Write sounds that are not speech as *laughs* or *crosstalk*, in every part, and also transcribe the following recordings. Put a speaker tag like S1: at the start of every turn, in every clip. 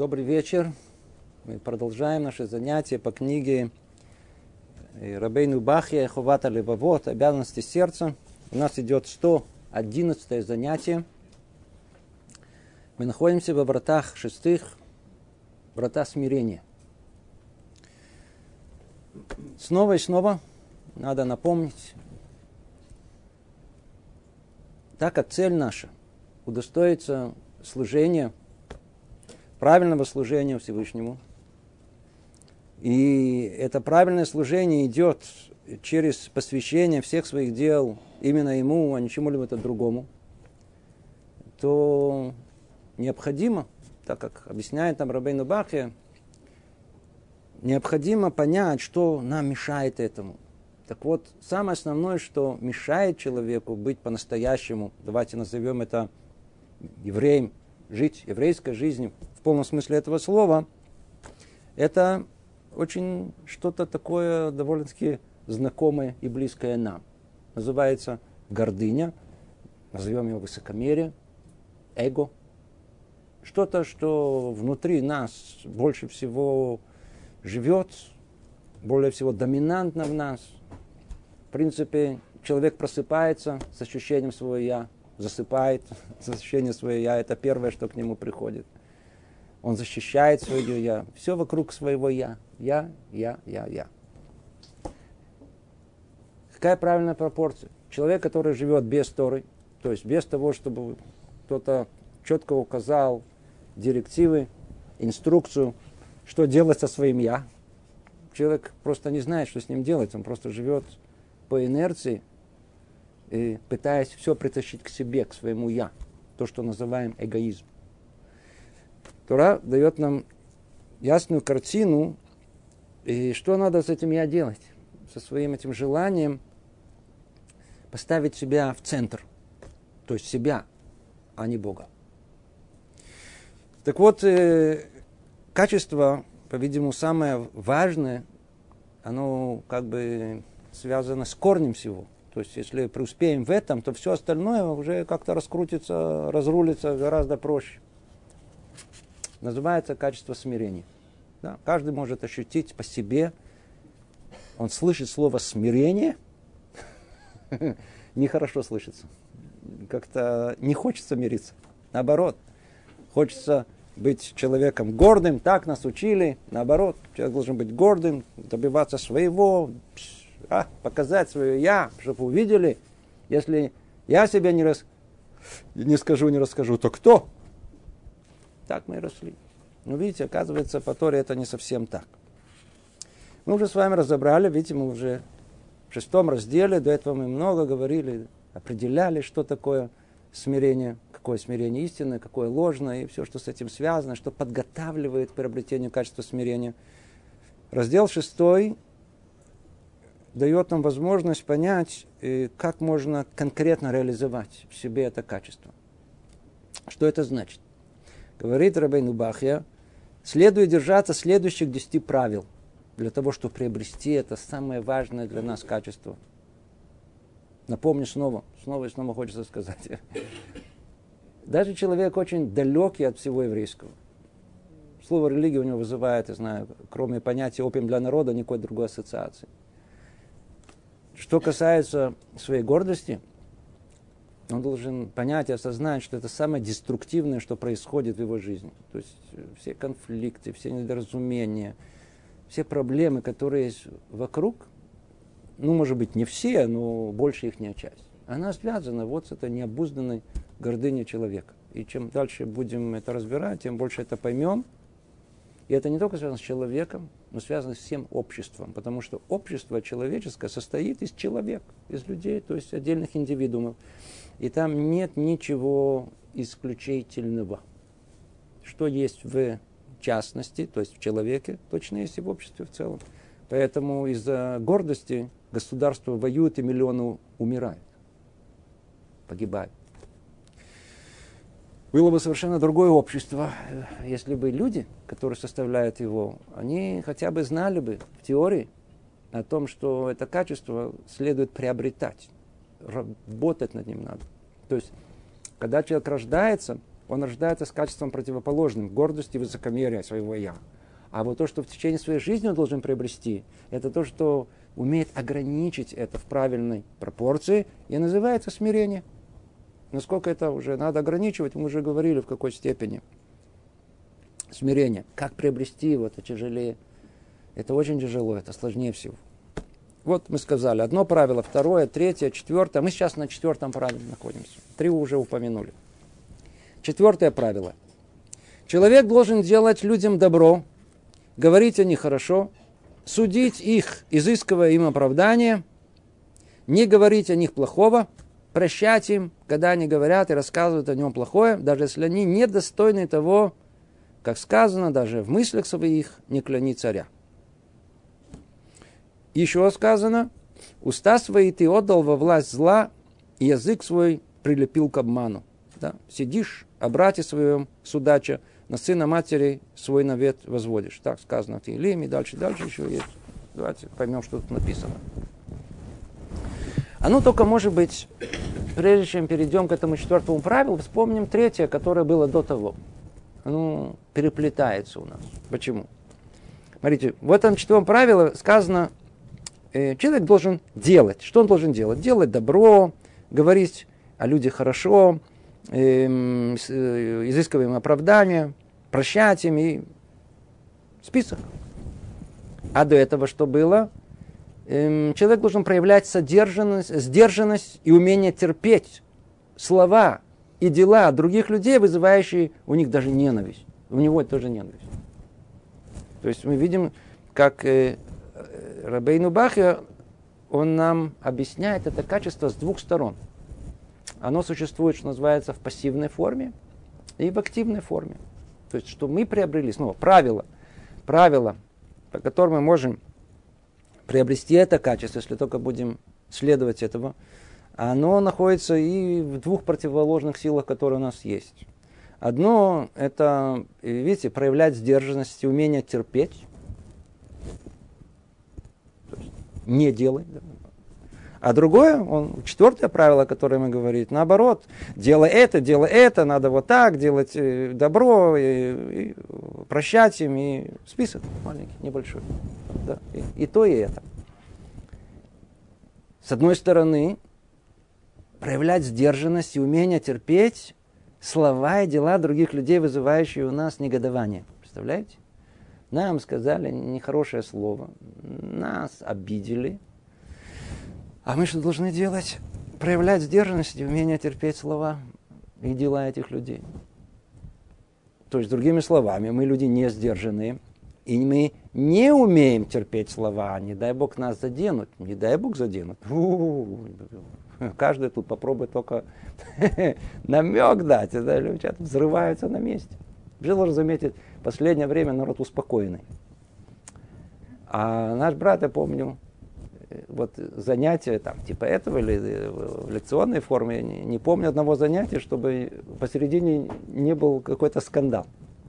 S1: Добрый вечер. Мы продолжаем наше занятие по книге э, Рабейну Бахья Хувата Левовод «Обязанности сердца». У нас идет 111 занятие. Мы находимся во вратах шестых, врата смирения. Снова и снова надо напомнить, так как цель наша удостоиться служения, правильного служения Всевышнему. И это правильное служение идет через посвящение всех своих дел именно ему, а не чему-либо другому, то необходимо, так как объясняет там Рабейну Бахе, необходимо понять, что нам мешает этому. Так вот, самое основное, что мешает человеку быть по-настоящему, давайте назовем это евреем, жить еврейской жизнью в полном смысле этого слова, это очень что-то такое довольно-таки знакомое и близкое нам. Называется гордыня, назовем его высокомерие, эго. Что-то, что внутри нас больше всего живет, более всего доминантно в нас. В принципе, человек просыпается с ощущением своего «я», засыпает *laughs* с ощущением своего «я». Это первое, что к нему приходит. Он защищает свое «я». Все вокруг своего «я». Я, я, я, я. Какая правильная пропорция? Человек, который живет без Торы, то есть без того, чтобы кто-то четко указал директивы, инструкцию, что делать со своим «я». Человек просто не знает, что с ним делать. Он просто живет по инерции, и пытаясь все притащить к себе, к своему «я». То, что называем эгоизм. Тора дает нам ясную картину, и что надо с этим «я» делать. Со своим этим желанием поставить себя в центр. То есть себя, а не Бога. Так вот, э, качество, по-видимому, самое важное, оно как бы связано с корнем всего – то есть, если преуспеем в этом, то все остальное уже как-то раскрутится, разрулится гораздо проще. Называется качество смирения. Да? Каждый может ощутить по себе. Он слышит слово смирение, *laughs* нехорошо слышится. Как-то не хочется мириться. Наоборот, хочется быть человеком гордым, так нас учили. Наоборот, человек должен быть гордым, добиваться своего, а, показать свое я, чтобы увидели. Если я себя не, рас... не скажу, не расскажу, то кто? Так мы и росли. Ну, видите, оказывается, по Торе это не совсем так. Мы уже с вами разобрали, видите, мы уже в шестом разделе, до этого мы много говорили, определяли, что такое смирение, какое смирение истинное, какое ложное, и все, что с этим связано, что подготавливает к приобретению качества смирения. Раздел шестой дает нам возможность понять, э, как можно конкретно реализовать в себе это качество. Что это значит? Говорит Рабейну Бахья, следует держаться следующих десяти правил для того, чтобы приобрести это самое важное для нас качество. Напомню снова, снова и снова хочется сказать. *laughs* Даже человек очень далекий от всего еврейского. Слово религия у него вызывает, я знаю, кроме понятия опиум для народа, никакой другой ассоциации. Что касается своей гордости, он должен понять и осознать, что это самое деструктивное, что происходит в его жизни. То есть э, все конфликты, все недоразумения, все проблемы, которые есть вокруг, ну, может быть, не все, но больше их не часть. Она связана вот с этой необузданной гордыней человека. И чем дальше будем это разбирать, тем больше это поймем. И это не только связано с человеком, но связано с всем обществом, потому что общество человеческое состоит из человек, из людей, то есть отдельных индивидуумов. И там нет ничего исключительного. Что есть в частности, то есть в человеке, точно есть и в обществе в целом. Поэтому из-за гордости государство воюет и миллионы умирают, погибают. Было бы совершенно другое общество, если бы люди, которые составляют его, они хотя бы знали бы в теории о том, что это качество следует приобретать, работать над ним надо. То есть, когда человек рождается, он рождается с качеством противоположным, гордости и высокомерия своего «я». А вот то, что в течение своей жизни он должен приобрести, это то, что умеет ограничить это в правильной пропорции, и называется смирение. Насколько это уже надо ограничивать, мы уже говорили в какой степени. Смирение. Как приобрести его, это тяжелее. Это очень тяжело, это сложнее всего. Вот мы сказали, одно правило, второе, третье, четвертое. Мы сейчас на четвертом правиле находимся. Три уже упомянули. Четвертое правило. Человек должен делать людям добро, говорить о них хорошо, судить их, изыскивая им оправдание, не говорить о них плохого, прощать им, когда они говорят и рассказывают о нем плохое, даже если они недостойны того, как сказано, даже в мыслях своих не кляни царя. Еще сказано, уста свои ты отдал во власть зла, и язык свой прилепил к обману. Да? Сидишь о брате своем судача, на сына матери свой навет возводишь. Так сказано в Тилиме, дальше, дальше еще есть. Давайте поймем, что тут написано. Оно только может быть, прежде чем перейдем к этому четвертому правилу, вспомним третье, которое было до того. Оно переплетается у нас. Почему? Смотрите, в этом четвертом правиле сказано, человек должен делать. Что он должен делать? Делать добро, говорить о людях хорошо, э, э, изыскиваем оправдания, прощать им и список. А до этого что было? Эм, человек должен проявлять содержанность, сдержанность и умение терпеть слова и дела других людей, вызывающие у них даже ненависть. У него тоже ненависть. То есть мы видим, как э, Рабейну Бахе, он нам объясняет это качество с двух сторон. Оно существует, что называется, в пассивной форме и в активной форме. То есть, что мы приобрели, снова, правило, правило, по которым мы можем приобрести это качество, если только будем следовать этому, оно находится и в двух противоположных силах, которые у нас есть. Одно – это, видите, проявлять сдержанность умение терпеть. Не делать. А другое, он, четвертое правило, которое мы говорим, наоборот, делай это, делай это, надо вот так, делать э, добро, и, и прощать им, и список маленький, небольшой. Да, и, и то, и это. С одной стороны, проявлять сдержанность и умение терпеть слова и дела других людей, вызывающие у нас негодование. Представляете? Нам сказали нехорошее слово, нас обидели – а мы что должны делать? Проявлять сдержанность и умение терпеть слова и дела этих людей. То есть, другими словами, мы люди не сдержанные, и мы не умеем терпеть слова, не дай Бог нас заденут, не дай Бог заденут. Каждый тут попробует только *laughs* намек дать, да, люди взрываются на месте. Заметить, в последнее время народ успокоенный. А наш брат, я помню, вот занятия там, типа этого или э, в лекционной форме, не, помню одного занятия, чтобы посередине не был какой-то скандал.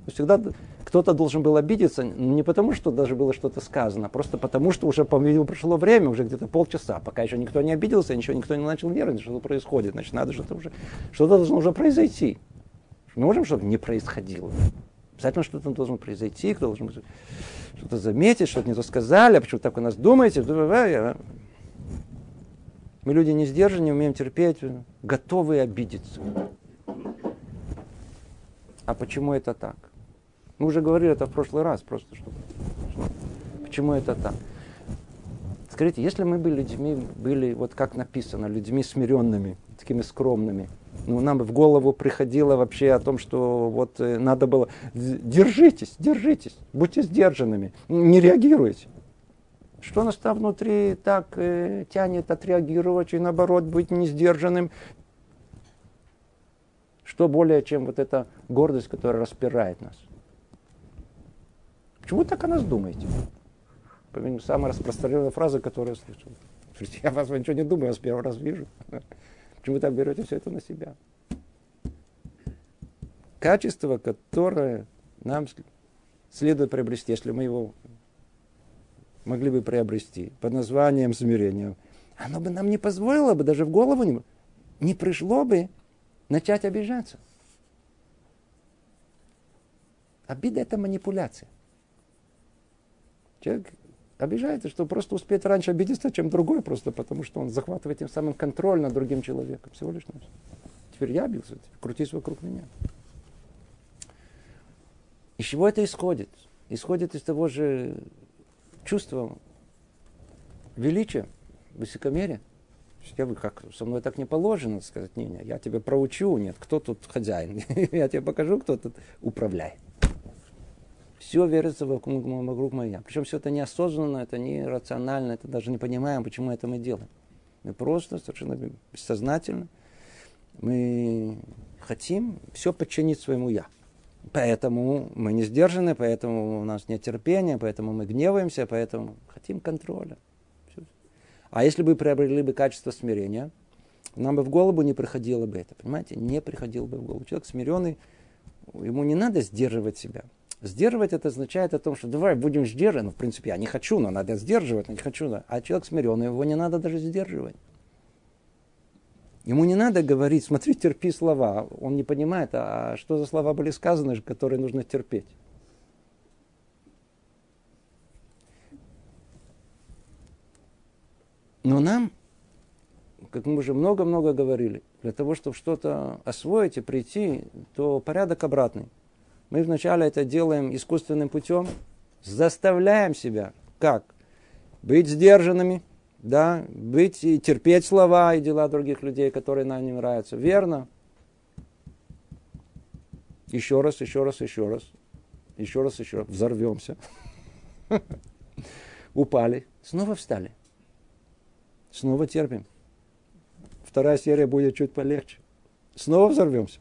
S1: Всегда кто-то должен был обидеться, не потому, что даже было что-то сказано, а просто потому, что уже, по-моему, прошло время, уже где-то полчаса, пока еще никто не обиделся, ничего никто не начал нервничать, что происходит. Значит, надо что-то уже, что-то должно уже произойти. Мы можем, чтобы не происходило. Обязательно что-то должно произойти, кто должен что-то заметить, что-то не то сказали, а почему так у нас думаете. Мы люди не сдержаны, не умеем терпеть, готовы обидеться. А почему это так? Мы уже говорили это в прошлый раз, просто чтобы... Почему это так? Скажите, если мы были людьми, были, вот как написано, людьми смиренными, такими скромными, ну, нам в голову приходило вообще о том, что вот э, надо было, держитесь, держитесь, будьте сдержанными, не реагируйте. Что нас там внутри так э, тянет отреагировать и наоборот быть не сдержанным? Что более, чем вот эта гордость, которая распирает нас? Почему так о нас думаете? Самая распространенная фраза, которую я слышал. Я вас ничего не думаю, я вас первый раз вижу. Почему вы так берете все это на себя? Качество, которое нам следует приобрести, если мы его могли бы приобрести под названием смирения, оно бы нам не позволило бы, даже в голову не, не пришло бы начать обижаться. Обида – это манипуляция. Человек обижается, что просто успеет раньше обидеться, чем другой, просто потому что он захватывает тем самым контроль над другим человеком. Всего лишь. Теперь я обился, крутись вокруг меня. Из чего это исходит? Исходит из того же чувства величия, высокомерия. Я бы как, со мной так не положено сказать, не, не, я тебя проучу, нет, кто тут хозяин, *laughs* я тебе покажу, кто тут управляет. Все верится вокруг, вокруг меня. Причем все это неосознанно, это не рационально, это даже не понимаем, почему это мы делаем. Мы просто совершенно бессознательно, мы хотим все подчинить своему «я». Поэтому мы не сдержаны, поэтому у нас нет терпения, поэтому мы гневаемся, поэтому хотим контроля. А если бы приобрели бы качество смирения, нам бы в голову не приходило бы это. Понимаете? Не приходило бы в голову. Человек смиренный, ему не надо сдерживать себя. Сдерживать это означает о том, что давай будем сдерживать. Ну, в принципе, я не хочу, но надо сдерживать, но не хочу. Да. А человек смиренный, его не надо даже сдерживать. Ему не надо говорить, смотри, терпи слова. Он не понимает, а что за слова были сказаны, которые нужно терпеть. Но нам, как мы уже много-много говорили, для того, чтобы что-то освоить и прийти, то порядок обратный. Мы вначале это делаем искусственным путем, заставляем себя, как? Быть сдержанными, да, быть и терпеть слова и дела других людей, которые нам не нравятся. Верно. Еще раз, еще раз, еще раз. Еще раз, еще раз. Взорвемся. *laughs* Упали. Снова встали. Снова терпим. Вторая серия будет чуть полегче. Снова взорвемся.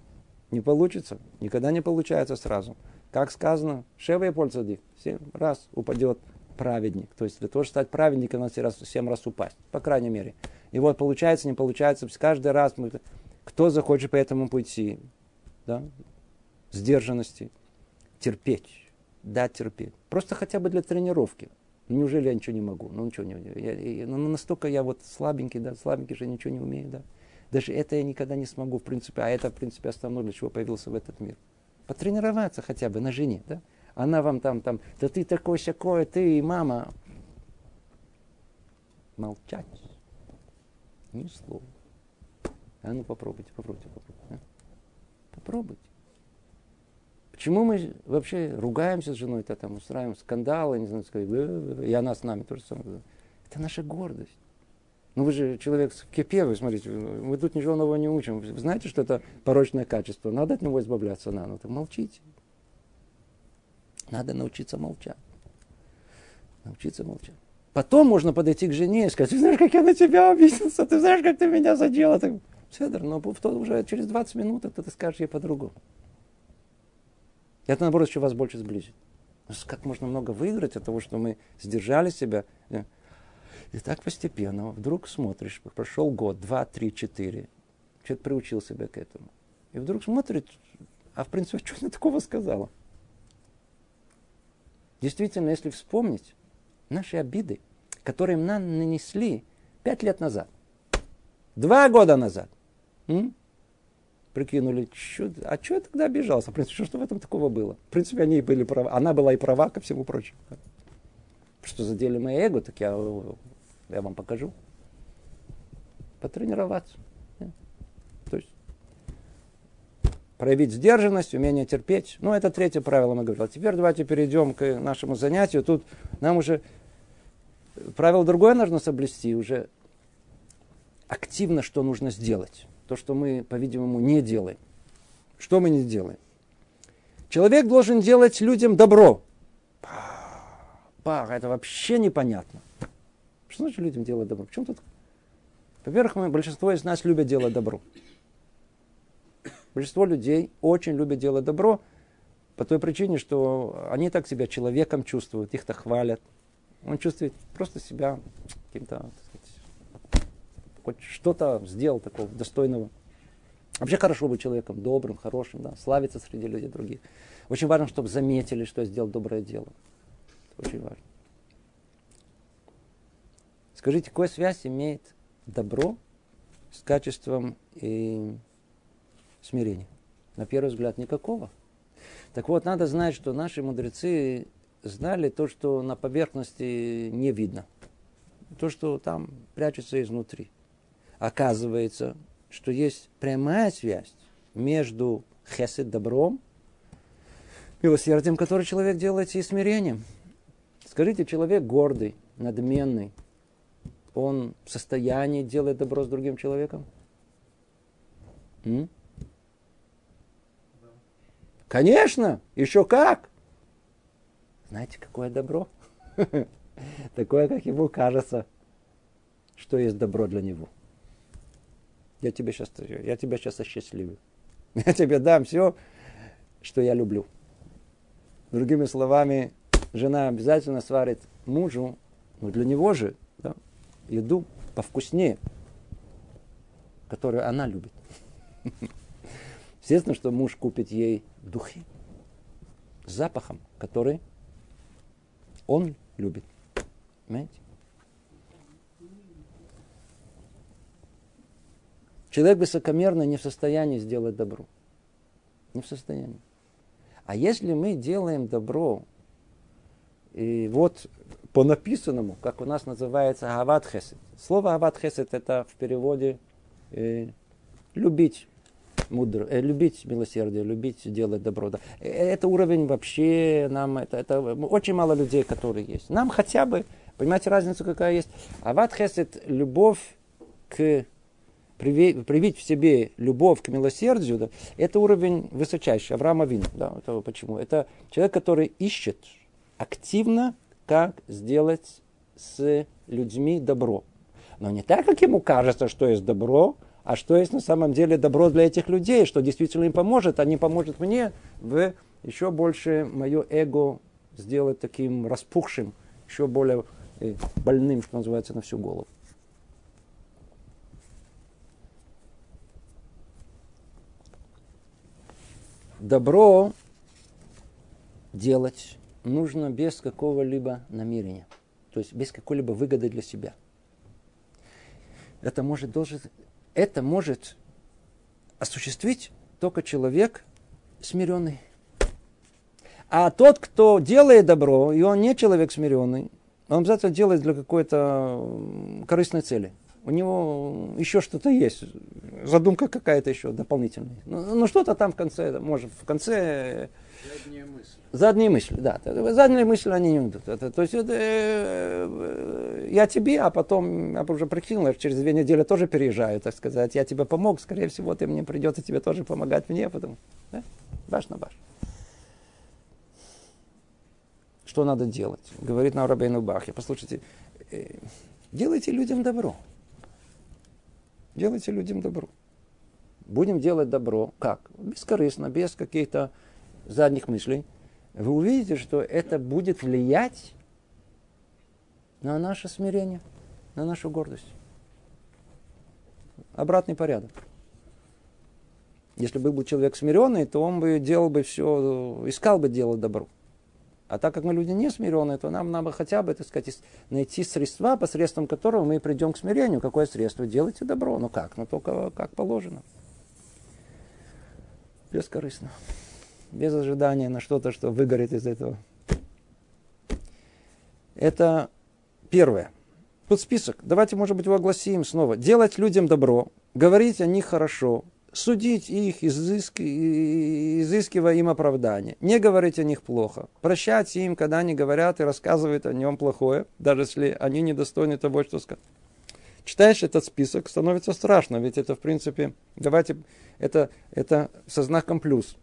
S1: Не получится. Никогда не получается сразу. Как сказано, Шева и Польцадик. Семь раз упадет праведник. То есть для того, чтобы стать праведником, надо раз, семь раз упасть. По крайней мере. И вот получается, не получается. Каждый раз мы... Кто захочет по этому пути? Да? Сдержанности. Терпеть. Дать терпеть. Просто хотя бы для тренировки. Неужели я ничего не могу? Ну, ничего не я, я, ну, настолько я вот слабенький, да, слабенький же ничего не умею, да. Даже это я никогда не смогу, в принципе, а это, в принципе, основное, для чего появился в этот мир. Потренироваться хотя бы на жене, да. Она вам там, там, да ты такой всякой, ты и мама. Молчать. Ни слова. А ну попробуйте, попробуйте, попробуйте. А? Попробуйте. Почему мы вообще ругаемся с женой, то там устраиваем скандалы, не знаю, сказать, и она с нами тоже самое. Это наша гордость. Ну вы же человек в кипе, вы смотрите, мы тут ничего нового не учим. Вы знаете, что это порочное качество, надо от него избавляться, надо. Ну, так молчите. Надо научиться молчать. Научиться молчать. Потом можно подойти к жене и сказать, ты знаешь, как я на тебя обиделся, ты знаешь, как ты меня задела. Седр, но уже через 20 минут это ты скажешь ей по-другому. Это, наоборот, еще вас больше сблизит. Как можно много выиграть от того, что мы сдержали себя. И так постепенно, вдруг смотришь, прошел год, два, три, четыре, человек приучил себя к этому. И вдруг смотрит, а в принципе, *laughs* что она такого сказала? Действительно, если вспомнить наши обиды, которые нам нанесли пять лет назад, два года назад, м? прикинули, чё, а что я тогда обижался? В принципе, что, в этом такого было? В принципе, они были правы. Она была и права ко всему прочему. Что задели мое эго, так я, я вам покажу. Потренироваться. То есть проявить сдержанность, умение терпеть. Ну, это третье правило мы говорили. А теперь давайте перейдем к нашему занятию. Тут нам уже правило другое нужно соблюсти, уже активно что нужно сделать то, что мы, по-видимому, не делаем. Что мы не делаем? Человек должен делать людям добро. Пах, это вообще непонятно. Что значит людям делать добро? Почему тут? Во-первых, большинство из нас любят делать добро. Большинство людей очень любят делать добро по той причине, что они так себя человеком чувствуют, их-то хвалят. Он чувствует просто себя каким-то хоть что-то сделал такого достойного. Вообще хорошо быть человеком добрым, хорошим, да, славиться среди людей других. Очень важно, чтобы заметили, что я сделал доброе дело. Это очень важно. Скажите, какую связь имеет добро с качеством и смирения? На первый взгляд никакого. Так вот, надо знать, что наши мудрецы знали то, что на поверхности не видно. То, что там прячется изнутри. Оказывается, что есть прямая связь между хесед, добром, милосердием, которое человек делает, и смирением. Скажите, человек гордый, надменный, он в состоянии делать добро с другим человеком? М? Конечно, еще как. Знаете, какое добро? *laughs* Такое, как ему кажется, что есть добро для него. Я тебе сейчас, я тебя сейчас осчастливлю. *laughs* Я тебе дам все, что я люблю. Другими словами, жена обязательно сварит мужу, но для него же, еду повкуснее, которую она любит. Естественно, что муж купит ей духи с запахом, который он любит. Понимаете? Человек высокомерный не в состоянии сделать добро. Не в состоянии. А если мы делаем добро, и вот по написанному, как у нас называется ават хесед. Слово ават хесед это в переводе э, любить мудро, э, любить милосердие, любить делать добро. Да. Э, это уровень вообще нам, это, это очень мало людей, которые есть. Нам хотя бы, понимаете разницу какая есть? Ават хесед, любовь к привить в себе любовь к милосердию, да, это уровень высочайший, Авраама Вин. Да, это почему? Это человек, который ищет активно, как сделать с людьми добро. Но не так, как ему кажется, что есть добро, а что есть на самом деле добро для этих людей, что действительно им поможет, а не поможет мне в еще больше мое эго сделать таким распухшим, еще более э, больным, что называется, на всю голову. Добро делать нужно без какого-либо намерения, то есть без какой-либо выгоды для себя. Это может, должен, это может осуществить только человек смиренный. А тот, кто делает добро, и он не человек смиренный, он обязательно делает для какой-то корыстной цели. У него еще что-то есть, задумка какая-то еще дополнительная. Ну, ну что-то там в конце, может, в конце Задние мысли. Задние мысли, да. Задние мысли они не идут. Это, то есть это, э, я тебе, а потом я уже прикинул, через две недели тоже переезжаю, так сказать. Я тебе помог, скорее всего, ты мне придется тебе тоже помогать мне, потом. Да? Баш на баш. Что надо делать? Говорит нам Рабейну Бахе. Послушайте, э, делайте людям добро. Делайте людям добро. Будем делать добро. Как? Бескорыстно, без каких-то задних мыслей, вы увидите, что это будет влиять на наше смирение, на нашу гордость. Обратный порядок. Если бы был человек смиренный, то он бы делал бы все, искал бы делать добро. А так как мы люди не смиренные, то нам надо хотя бы, так сказать, найти средства, посредством которого мы придем к смирению. Какое средство? Делайте добро. Ну как? Ну только как положено. Бескорыстно без ожидания на что-то, что выгорит из этого. Это первое. Тут список. Давайте, может быть, его огласим снова. Делать людям добро, говорить о них хорошо, судить их, изыск... изыскивая им оправдание, не говорить о них плохо, прощать им, когда они говорят и рассказывают о нем плохое, даже если они недостойны того, что сказать. Читаешь этот список, становится страшно, ведь это, в принципе, давайте, это, это со знаком плюс.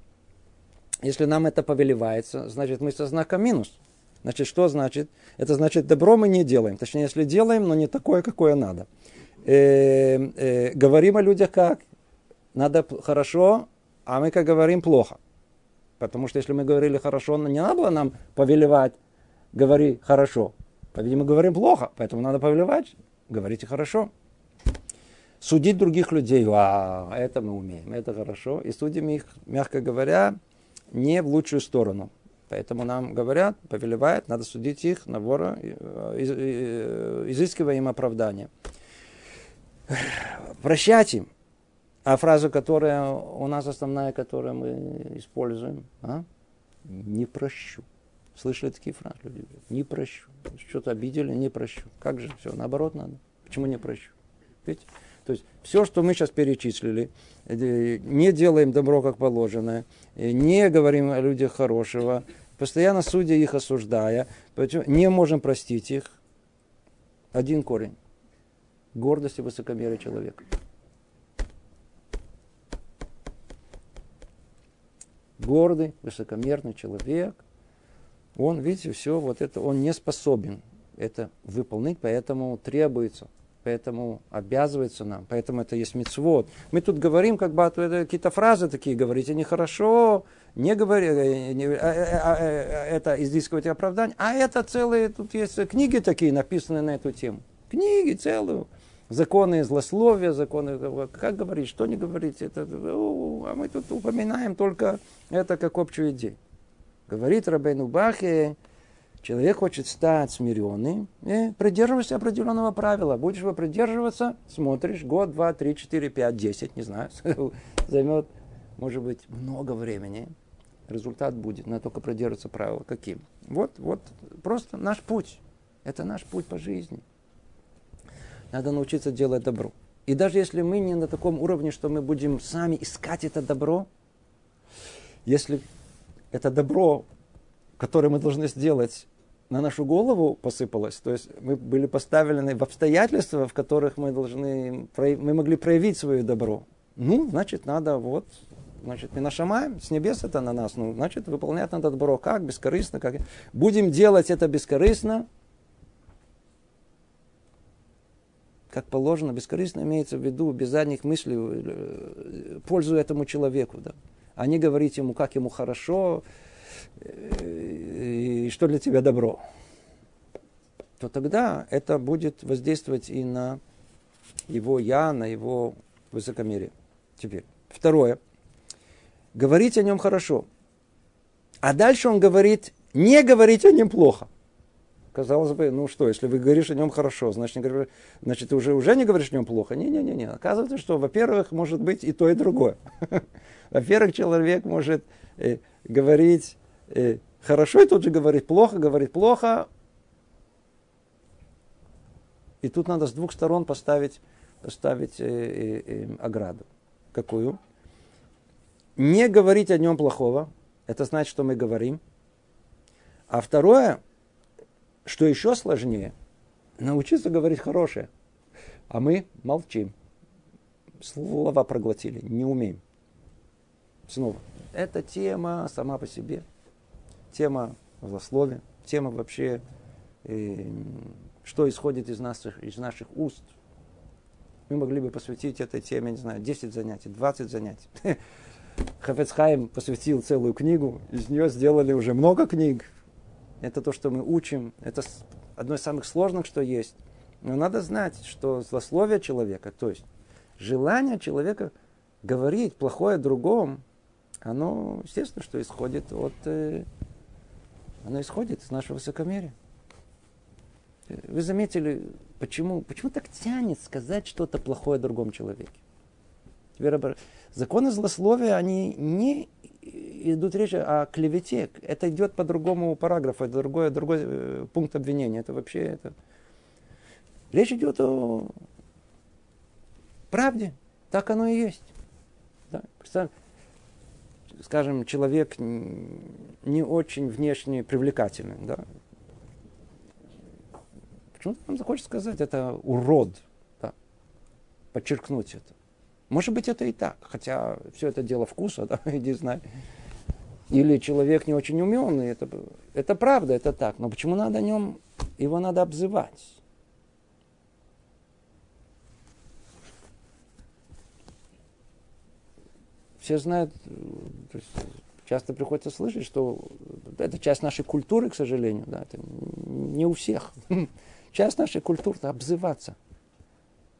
S1: Если нам это повелевается, значит мы со знаком минус. Значит, что значит? Это значит, добро мы не делаем. Точнее, если делаем, но не такое, какое надо. Э, э, говорим о людях как? Надо хорошо, а мы как говорим плохо. Потому что если мы говорили хорошо, не надо было нам повелевать, говори хорошо. По-видимому, мы говорим плохо, поэтому надо повелевать, говорите хорошо. Судить других людей, а это мы умеем, это хорошо. И судим их, мягко говоря, не в лучшую сторону. Поэтому нам говорят, повелевают, надо судить их на вора, э, э, изыскивая им оправдание. Прощать им. А фраза, которая у нас основная, которую мы используем, а? Не прощу. Слышали такие фразы люди? Не прощу. Что-то обидели, не прощу. Как же все? Наоборот надо. Почему не прощу? Видите? То есть все, что мы сейчас перечислили, э, не делаем добро как положено, э, не говорим о людях хорошего, постоянно судя их, осуждая, не можем простить их. Один корень. Гордость и высокомерие человека. Гордый, высокомерный человек, он, видите, все вот это, он не способен это выполнить, поэтому требуется поэтому обязывается нам, поэтому это есть мецвод. Мы тут говорим, как бы какие-то фразы такие говорите нехорошо, не говори, э, не, а, а, а, это изыскивать оправдание, а это целые, тут есть книги такие, написанные на эту тему. Книги целые, законы злословия, законы, как говорить, что не говорить, это, а мы тут упоминаем только это как общую идею. Говорит Рабейну Бахе, Человек хочет стать смиренным, и придерживайся определенного правила. Будешь его придерживаться, смотришь, год, два, три, четыре, пять, десять, не знаю, *laughs* займет, может быть, много времени. Результат будет, надо только придерживаться правила. Каким? Вот, вот, просто наш путь. Это наш путь по жизни. Надо научиться делать добро. И даже если мы не на таком уровне, что мы будем сами искать это добро, если это добро, которое мы должны сделать, на нашу голову посыпалось. То есть мы были поставлены в обстоятельства, в которых мы должны, мы могли проявить свое добро. Ну, значит, надо вот, значит, мы нашамаем, с небес это на нас, ну, значит, выполнять надо добро. Как? Бескорыстно. Как? Будем делать это бескорыстно, как положено, бескорыстно имеется в виду, без задних мыслей, э, пользу этому человеку. Да. А не говорить ему, как ему хорошо, и что для тебя добро, то тогда это будет воздействовать и на его я, на его высокомерие. Теперь. Второе. Говорить о нем хорошо. А дальше он говорит, не говорить о нем плохо. Казалось бы, ну что, если вы говоришь о нем хорошо, значит, не, значит ты уже, уже не говоришь о нем плохо. Не-не-не. Оказывается, что, во-первых, может быть и то, и другое. *laughs* Во-первых, человек может э, говорить э, хорошо, и тут же говорит плохо, говорит плохо. И тут надо с двух сторон поставить, поставить э, э, э, ограду. Какую? Не говорить о нем плохого. Это значит, что мы говорим. А второе, что еще сложнее, научиться говорить хорошее. А мы молчим. Слова проглотили, не умеем. Снова. Эта тема сама по себе тема злословия, тема вообще, э, что исходит из наших, из наших уст. Мы могли бы посвятить этой теме, не знаю, 10 занятий, 20 занятий. *laughs* Хафецхайм посвятил целую книгу, из нее сделали уже много книг. Это то, что мы учим, это одно из самых сложных, что есть. Но надо знать, что злословие человека, то есть желание человека говорить плохое другом, оно, естественно, что исходит от э, оно исходит из нашего высокомерия. Вы заметили, почему, почему так тянет сказать что-то плохое о другом человеке? Законы злословия, они не идут речь о клевете. Это идет по другому параграфу, это другой, другой э, пункт обвинения. Это вообще это... Речь идет о правде. Так оно и есть. Да? Скажем, человек не очень внешне привлекательный, да, почему-то нам захочется сказать, это урод, да, подчеркнуть это. Может быть, это и так, хотя все это дело вкуса, *laughs* да, иди знай. Или человек не очень уменный, это, это правда, это так, но почему надо о нем, его надо обзывать? Все знают, то есть часто приходится слышать, что это часть нашей культуры, к сожалению, да, это не у всех. *laughs* Часть нашей культуры – обзываться.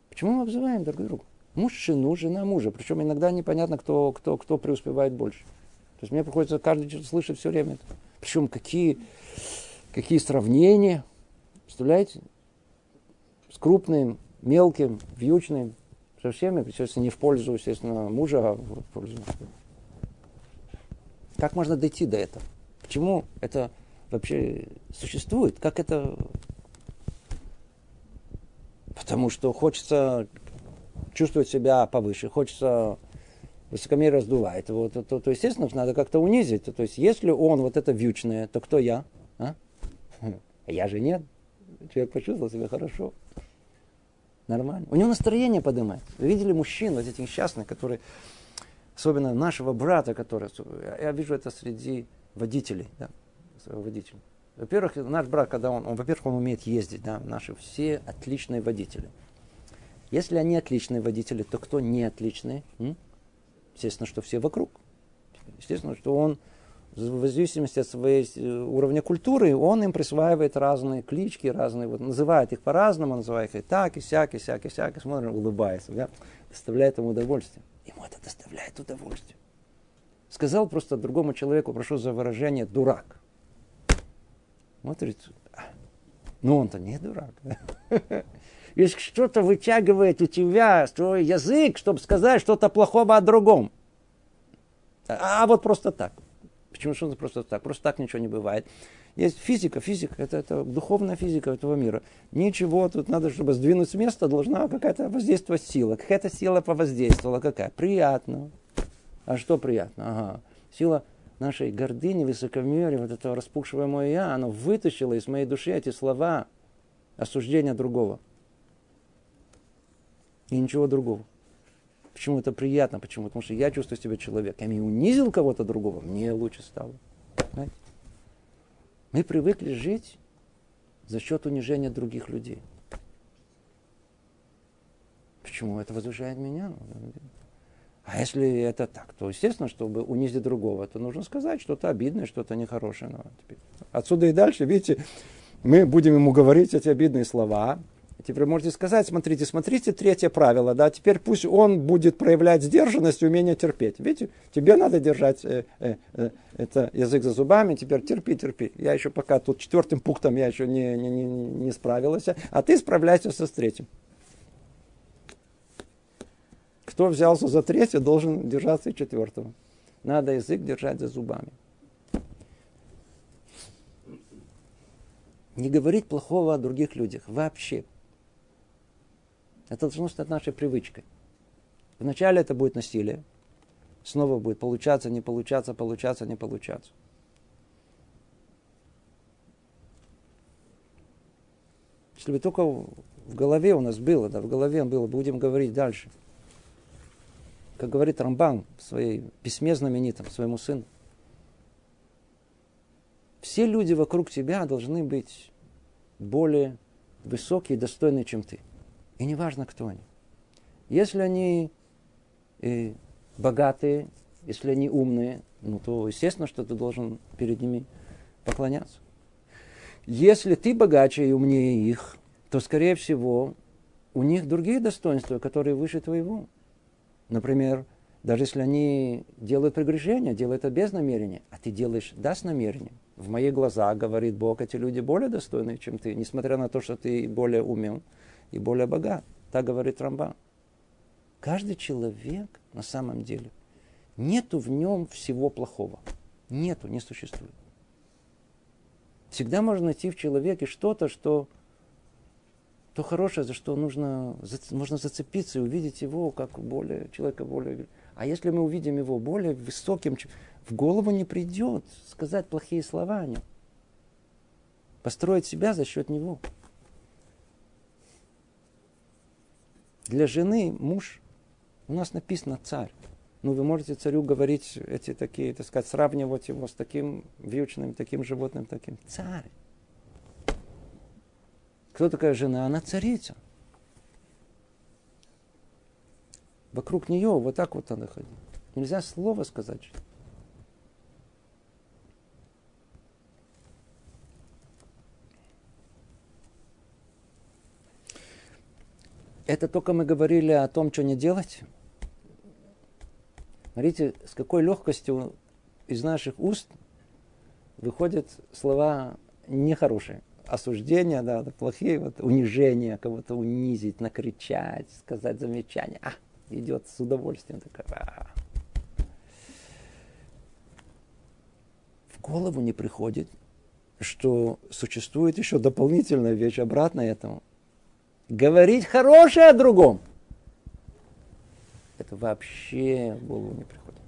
S1: Почему мы обзываем друг друга? Муж жену, жена мужа. Причем иногда непонятно, кто, кто, кто преуспевает больше. То есть мне приходится каждый день слышать все время это. Причем какие, какие сравнения. Представляете? С крупным, мелким, вьючным, со всеми, естественно, не в пользу, естественно, мужа, а в пользу. Как можно дойти до этого? Почему это вообще существует? Как это... Потому что хочется чувствовать себя повыше, хочется высокомерие раздувает его, то, то, то, естественно, надо как-то унизить. То есть, если он вот это вьючное, то кто я? А? *laughs* Я же нет. Человек почувствовал себя хорошо. Нормально. У него настроение поднимается. Вы видели мужчин, вот этих несчастных, которые, особенно нашего брата, который, я вижу это среди водителей, да, водителей. Во-первых, наш брат, когда он, он во-первых, он умеет ездить, да, наши все отличные водители. Если они отличные водители, то кто не отличный? М? Естественно, что все вокруг. Естественно, что он в зависимости от своей э, уровня культуры, он им присваивает разные клички, разные, вот, называет их по-разному, называет их и так, и сяк, и сяк, и сяк, и смотрит, улыбается, да? доставляет ему удовольствие. Ему это доставляет удовольствие. Сказал просто другому человеку, прошу за выражение, дурак. Смотрит, «А, ну он-то не дурак. *laughs* Если что-то вытягивает у тебя свой язык, чтобы сказать что-то плохого о другом. А, а вот просто так. Почему что просто так? Просто так ничего не бывает. Есть физика, физика, это, это духовная физика этого мира. Ничего, тут надо, чтобы сдвинуть с места, должна какая-то воздействовать сила. Какая-то сила повоздействовала, какая? Приятно. А что приятно? Ага. Сила нашей гордыни, высокомерия, вот этого распухшего мое я, оно вытащило из моей души эти слова осуждения другого. И ничего другого. Почему это приятно? Почему? Потому что я чувствую себя человеком. Я унизил кого-то другого, мне лучше стало. Понимаете? Мы привыкли жить за счет унижения других людей. Почему это возвышает меня? А если это так, то естественно, чтобы унизить другого, то нужно сказать что-то обидное, что-то нехорошее. Ну, отсюда и дальше, видите, мы будем ему говорить эти обидные слова, Теперь можете сказать, смотрите, смотрите, третье правило, да, теперь пусть он будет проявлять сдержанность и умение терпеть. Видите, тебе надо держать э, э, э, это язык за зубами, теперь терпи, терпи. Я еще пока тут четвертым пунктом я еще не, не, не, не справился, а ты справляйся со с третьим. Кто взялся за третье, должен держаться и четвертого. Надо язык держать за зубами. Не говорить плохого о других людях вообще. Это должно стать нашей привычкой. Вначале это будет насилие. Снова будет получаться, не получаться, получаться, не получаться. Если бы только в голове у нас было, да, в голове было, будем говорить дальше. Как говорит Рамбан в своей письме знаменитом своему сыну. Все люди вокруг тебя должны быть более высокие и достойные, чем ты. И не важно, кто они. Если они э, богатые, если они умные, ну то естественно, что ты должен перед ними поклоняться. Если ты богаче и умнее их, то, скорее всего, у них другие достоинства, которые выше твоего. Например, даже если они делают прегрешение, делают это без намерения, а ты делаешь да с намерением. В моих глазах, говорит Бог, эти люди более достойные, чем ты, несмотря на то, что ты более умен и более богат. Так говорит Рамбан. Каждый человек на самом деле, нету в нем всего плохого. Нету, не существует. Всегда можно найти в человеке что-то, что то хорошее, за что нужно, можно зацепиться и увидеть его как более, человека более... А если мы увидим его более высоким, в голову не придет сказать плохие слова о нем. Построить себя за счет него. Для жены муж, у нас написано царь. Ну, вы можете царю говорить эти такие, так сказать, сравнивать его с таким вьючным, таким животным, таким. Царь. Кто такая жена? Она царица. Вокруг нее вот так вот надо ходить. Нельзя слова сказать. Это только мы говорили о том, что не делать. Смотрите, с какой легкостью из наших уст выходят слова нехорошие. Осуждения, да, плохие, вот, унижение, кого-то унизить, накричать, сказать замечание. А, идет с удовольствием. Такая, а. голову не приходит, что существует еще дополнительная вещь обратно этому. Говорить хорошее о другом. Это вообще в голову не приходит.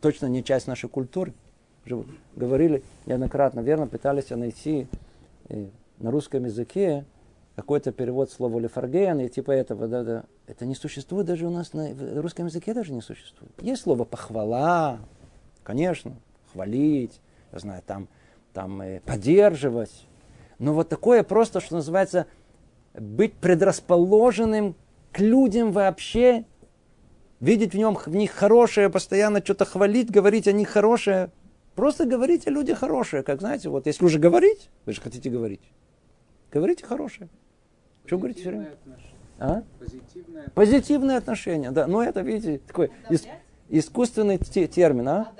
S1: Точно не часть нашей культуры. Говорили неоднократно, верно, пытались найти э, на русском языке какой-то перевод слова лефарген и типа этого, да, да. Это не существует даже у нас на русском языке даже не существует. Есть слово похвала, конечно, хвалить, я знаю, там, там э, поддерживать. Но вот такое просто, что называется, быть предрасположенным к людям вообще, видеть в, нем, в них хорошее, постоянно что-то хвалить, говорить о них хорошее. Просто говорить о людях хорошее, как знаете, вот если уже говорить, вы же хотите говорить, говорите хорошее. Что говорите все время? А? Позитивное. Позитивное отношение, да. Ну, это, видите, такой ис- искусственный термин, а?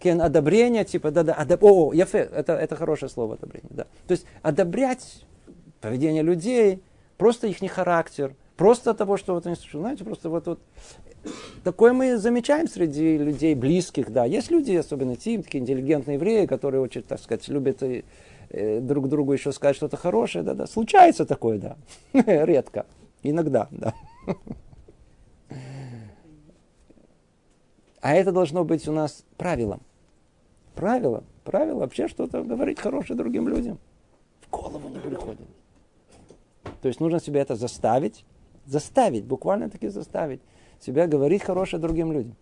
S1: Кен, одобрение, типа, да, да, одоб... о, яфе, это, это хорошее слово, одобрение, да. То есть, одобрять поведение людей, просто их не характер, просто того, что вот они, знаете, просто вот, вот такое мы замечаем среди людей близких, да. Есть люди, особенно те, такие интеллигентные евреи, которые очень, так сказать, любят и Э, друг другу еще сказать что-то хорошее, да, да. Случается такое, да. *laughs* Редко. Иногда, да. А это должно быть у нас правилом. Правило, правило вообще что-то говорить хорошее другим людям. В голову не приходит. То есть нужно себя это заставить, заставить, буквально таки заставить себя говорить хорошее другим людям.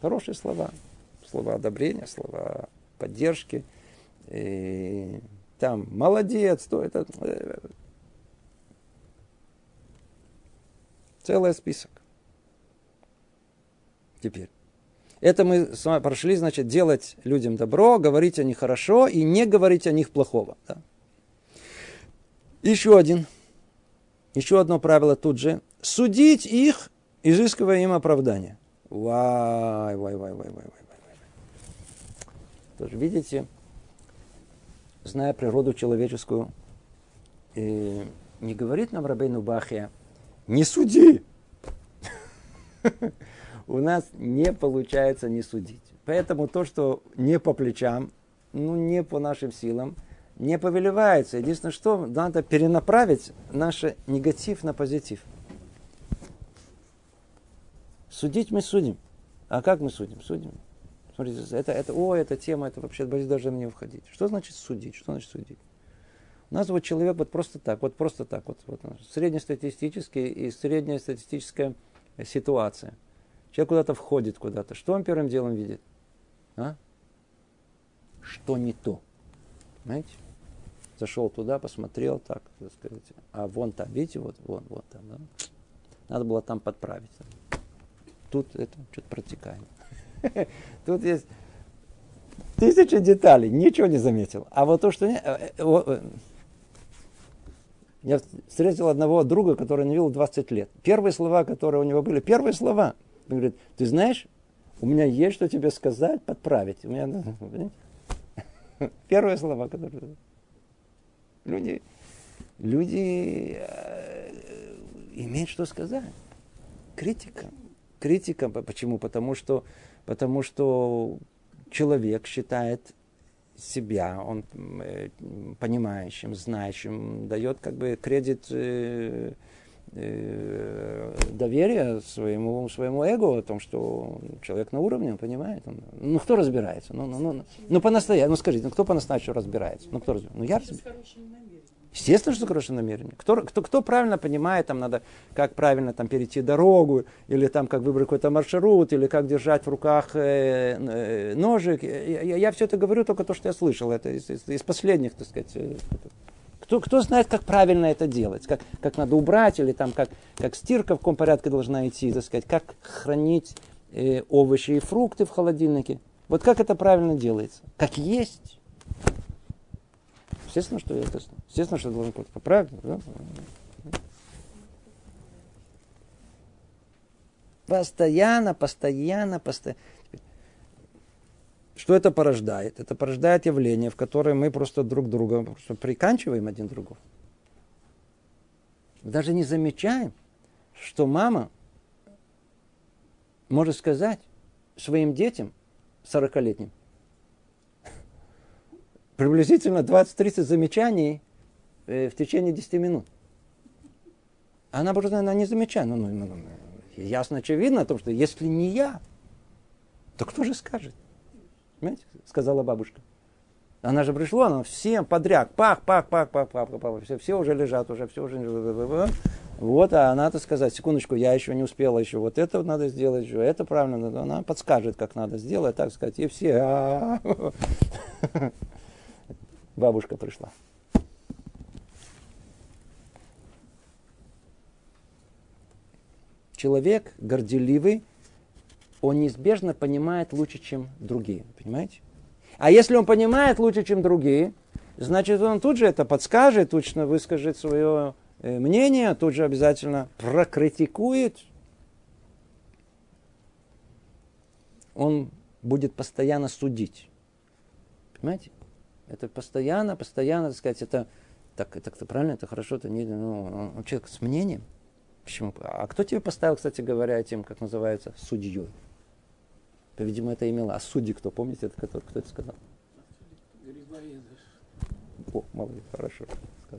S1: Хорошие слова. Слова одобрения, слова поддержки, и, там, молодец, то это... Э, целый список. Теперь. Это мы с вами прошли, значит, делать людям добро, говорить о них хорошо и не говорить о них плохого. Да? Еще один. Еще одно правило тут же. Судить их, изыскивая им оправдание. Вай, вай, вай, вай, вай, вай, вай. Тоже видите, зная природу человеческую, и не говорит нам Рабейну Бахия, не суди. *laughs* У нас не получается не судить. Поэтому то, что не по плечам, ну не по нашим силам, не повелевается. Единственное, что надо перенаправить наш негатив на позитив. Судить мы судим. А как мы судим? Судим Смотрите, это, это, о, эта тема, это вообще боюсь даже мне входить. Что значит судить? Что значит судить? У нас вот человек вот просто так, вот просто так, вот, вот среднестатистический и среднестатистическая ситуация. Человек куда-то входит куда-то. Что он первым делом видит? А? Что не то? Понимаете? Зашел туда, посмотрел, так, так сказать. А вон там, видите, вот, вон, вот там, да? Надо было там подправить. Тут это что-то протекает. *laughs* Тут есть тысячи деталей, ничего не заметил. А вот то, что... Э, э, э, я встретил одного друга, который не видел 20 лет. Первые слова, которые у него были, первые слова. Он говорит, ты знаешь, у меня есть что тебе сказать, подправить. У меня, *laughs* Первые слова, которые... Люди, люди э, имеют что сказать. Критика. Критика. Почему? Потому что потому что человек считает себя, он э, понимающим, знающим, дает как бы кредит э, э, доверия своему, своему эго о том, что человек на уровне, он понимает. Он, ну, кто разбирается? Ну, ну, ну, ну по-настоящему, ну, скажите, ну, кто по-настоящему разбирается? Ну, кто разбирается? Ну, я разбираюсь. Естественно, что хорошее намерение. Кто, кто, кто правильно понимает, там надо, как правильно там перейти дорогу, или там как выбрать какой-то маршрут, или как держать в руках э, э, ножик. Я, я, я все это говорю только то, что я слышал. Это из, из, из последних, так сказать. Кто, кто знает, как правильно это делать, как, как надо убрать, или там как, как стирка в каком порядке должна идти, так сказать, как хранить э, овощи и фрукты в холодильнике. Вот как это правильно делается? Как есть. Естественно, что это, естественно, что должен быть поправить. Да? Постоянно, постоянно, постоянно. Что это порождает? Это порождает явление, в которое мы просто друг друга просто приканчиваем один другого. Даже не замечаем, что мама может сказать, своим детям, 40-летним, приблизительно 20-30 замечаний э, в течение 10 минут. Она просто она не замечает. Ну, ну, ну, ясно, очевидно о том, что если не я, то кто же скажет? Понимаете? Сказала бабушка. Она же пришла, она всем подряд, пах, пах, пах, пах, пах, пах, пах, все, все уже лежат, уже все уже. Вот, а она, так сказать, секундочку, я еще не успела, еще вот это надо сделать, еще это правильно, она подскажет, как надо сделать, так сказать, и все. *laughs* Бабушка пришла. Человек горделивый, он неизбежно понимает лучше, чем другие. Понимаете? А если он понимает лучше, чем другие, значит, он тут же это подскажет, точно выскажет свое э, мнение, тут же обязательно прокритикует. Он будет постоянно судить. Понимаете? Это постоянно, постоянно, так сказать, это так, это правильно, это хорошо, это не, ну, он человек с мнением. Почему? А кто тебе поставил, кстати говоря, этим, как называется, судьей? Видимо, это имело. А судьи кто? Помните, это, который, кто это сказал? О, молодец, хорошо.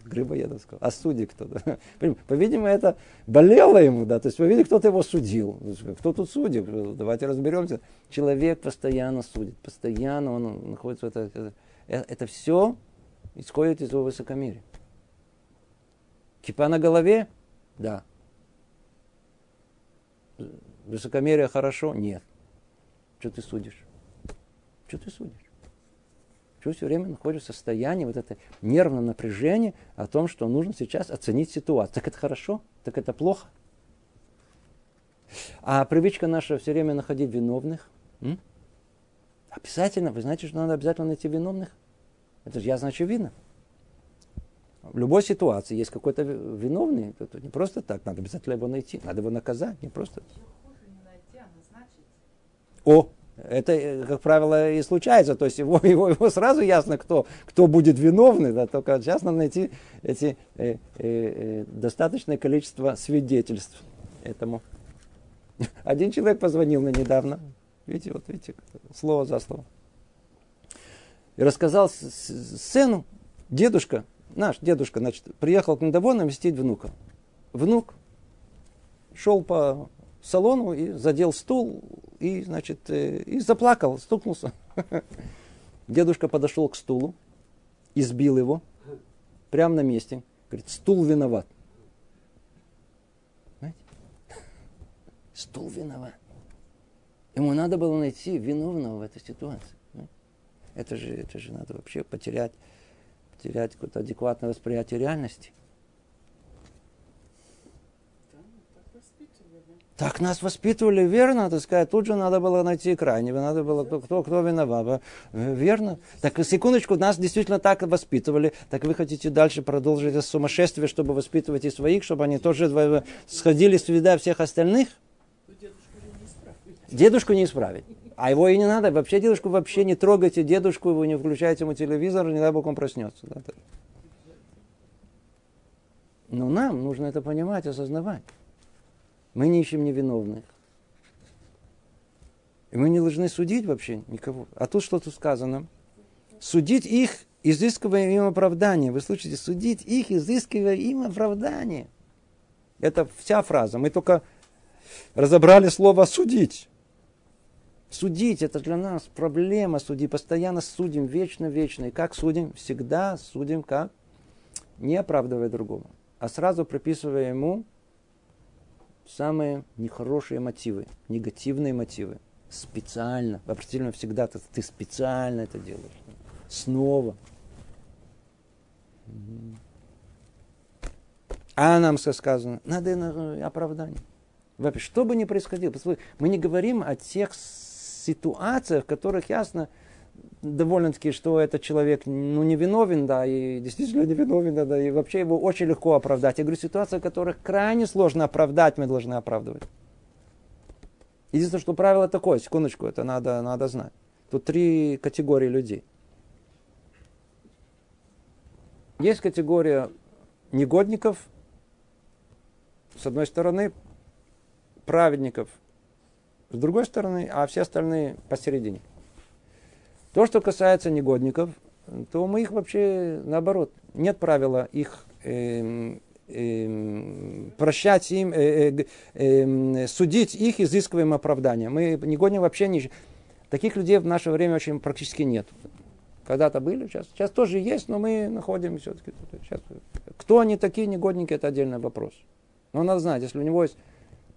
S1: Грибоедов сказал. А судьи кто? Да? *laughs* По-видимому, это болело ему, да. То есть, по-видимому, кто-то его судил. Кто тут судит? Давайте разберемся. Человек постоянно судит. Постоянно он находится в это. Это, это все исходит из его высокомерия. Кипа на голове? Да. Высокомерие хорошо? Нет. Что ты судишь? Что ты судишь? Что все время находишься в состоянии вот это нервного напряжения о том, что нужно сейчас оценить ситуацию. Так это хорошо? Так это плохо? А привычка наша все время находить виновных. М? Обязательно, вы знаете, что надо обязательно найти виновных? Это же ясно очевидно. В любой ситуации есть какой-то виновный, это не просто так, надо обязательно его найти, надо его наказать, не просто. О, это, как правило, и случается. То есть его, *laughs* его, его сразу ясно, кто, кто будет виновный. Да, только сейчас надо найти эти, э, э, э, достаточное количество свидетельств этому. *laughs* Один человек позвонил мне недавно. Видите, вот видите, слово за слово. И рассказал сцену. Дедушка, наш дедушка, значит, приехал к Надово навестить внука. Внук шел по салону и задел стул и, значит, э, и заплакал, стукнулся. *laughs* Дедушка подошел к стулу, избил его прямо на месте. Говорит, стул виноват. Знаете? *laughs* Стул виноват. Ему надо было найти виновного в этой ситуации. Это же, это же надо вообще потерять, потерять какое-то адекватное восприятие реальности. Так нас воспитывали верно, так сказать, тут же надо было найти крайнего, надо было, кто, кто, виноват. Э, верно? Так, секундочку, нас действительно так воспитывали. Так вы хотите дальше продолжить это сумасшествие, чтобы воспитывать и своих, чтобы они тоже сходили с вида всех остальных? Дедушку не исправить. А его и не надо. Вообще дедушку вообще не трогайте дедушку, вы не включаете ему телевизор, не дай бог он проснется. Но нам нужно это понимать, осознавать. Мы не ищем невиновных. И мы не должны судить вообще никого. А тут что тут сказано? Судить их, изыскивая им оправдание. Вы слышите, судить их, изыскивая им оправдание. Это вся фраза. Мы только разобрали слово «судить». Судить, это для нас проблема судить. Постоянно судим, вечно-вечно. И как судим? Всегда судим как? Не оправдывая другого, а сразу приписывая ему самые нехорошие мотивы, негативные мотивы. Специально, определенно всегда ты, ты специально это делаешь. Снова. А нам сказано, надо оправдание. Вообще, что бы ни происходило, мы не говорим о тех ситуациях, в которых ясно, довольно-таки, что этот человек ну, не виновен, да, и действительно *laughs* не виновен, да, и вообще его очень легко оправдать. Я говорю, ситуация, в которых крайне сложно оправдать, мы должны оправдывать. Единственное, что правило такое, секундочку, это надо, надо знать. Тут три категории людей. Есть категория негодников, с одной стороны, праведников, с другой стороны, а все остальные посередине. То, что касается негодников, то мы их вообще наоборот. Нет правила их э, э, прощать им, э, э, э, судить их изыскиваем оправдания. Мы негодников вообще не... Таких людей в наше время очень практически нет. Когда-то были, сейчас, сейчас тоже есть, но мы находим все-таки. Сейчас, кто они такие негодники, это отдельный вопрос. Но надо знать, если у него есть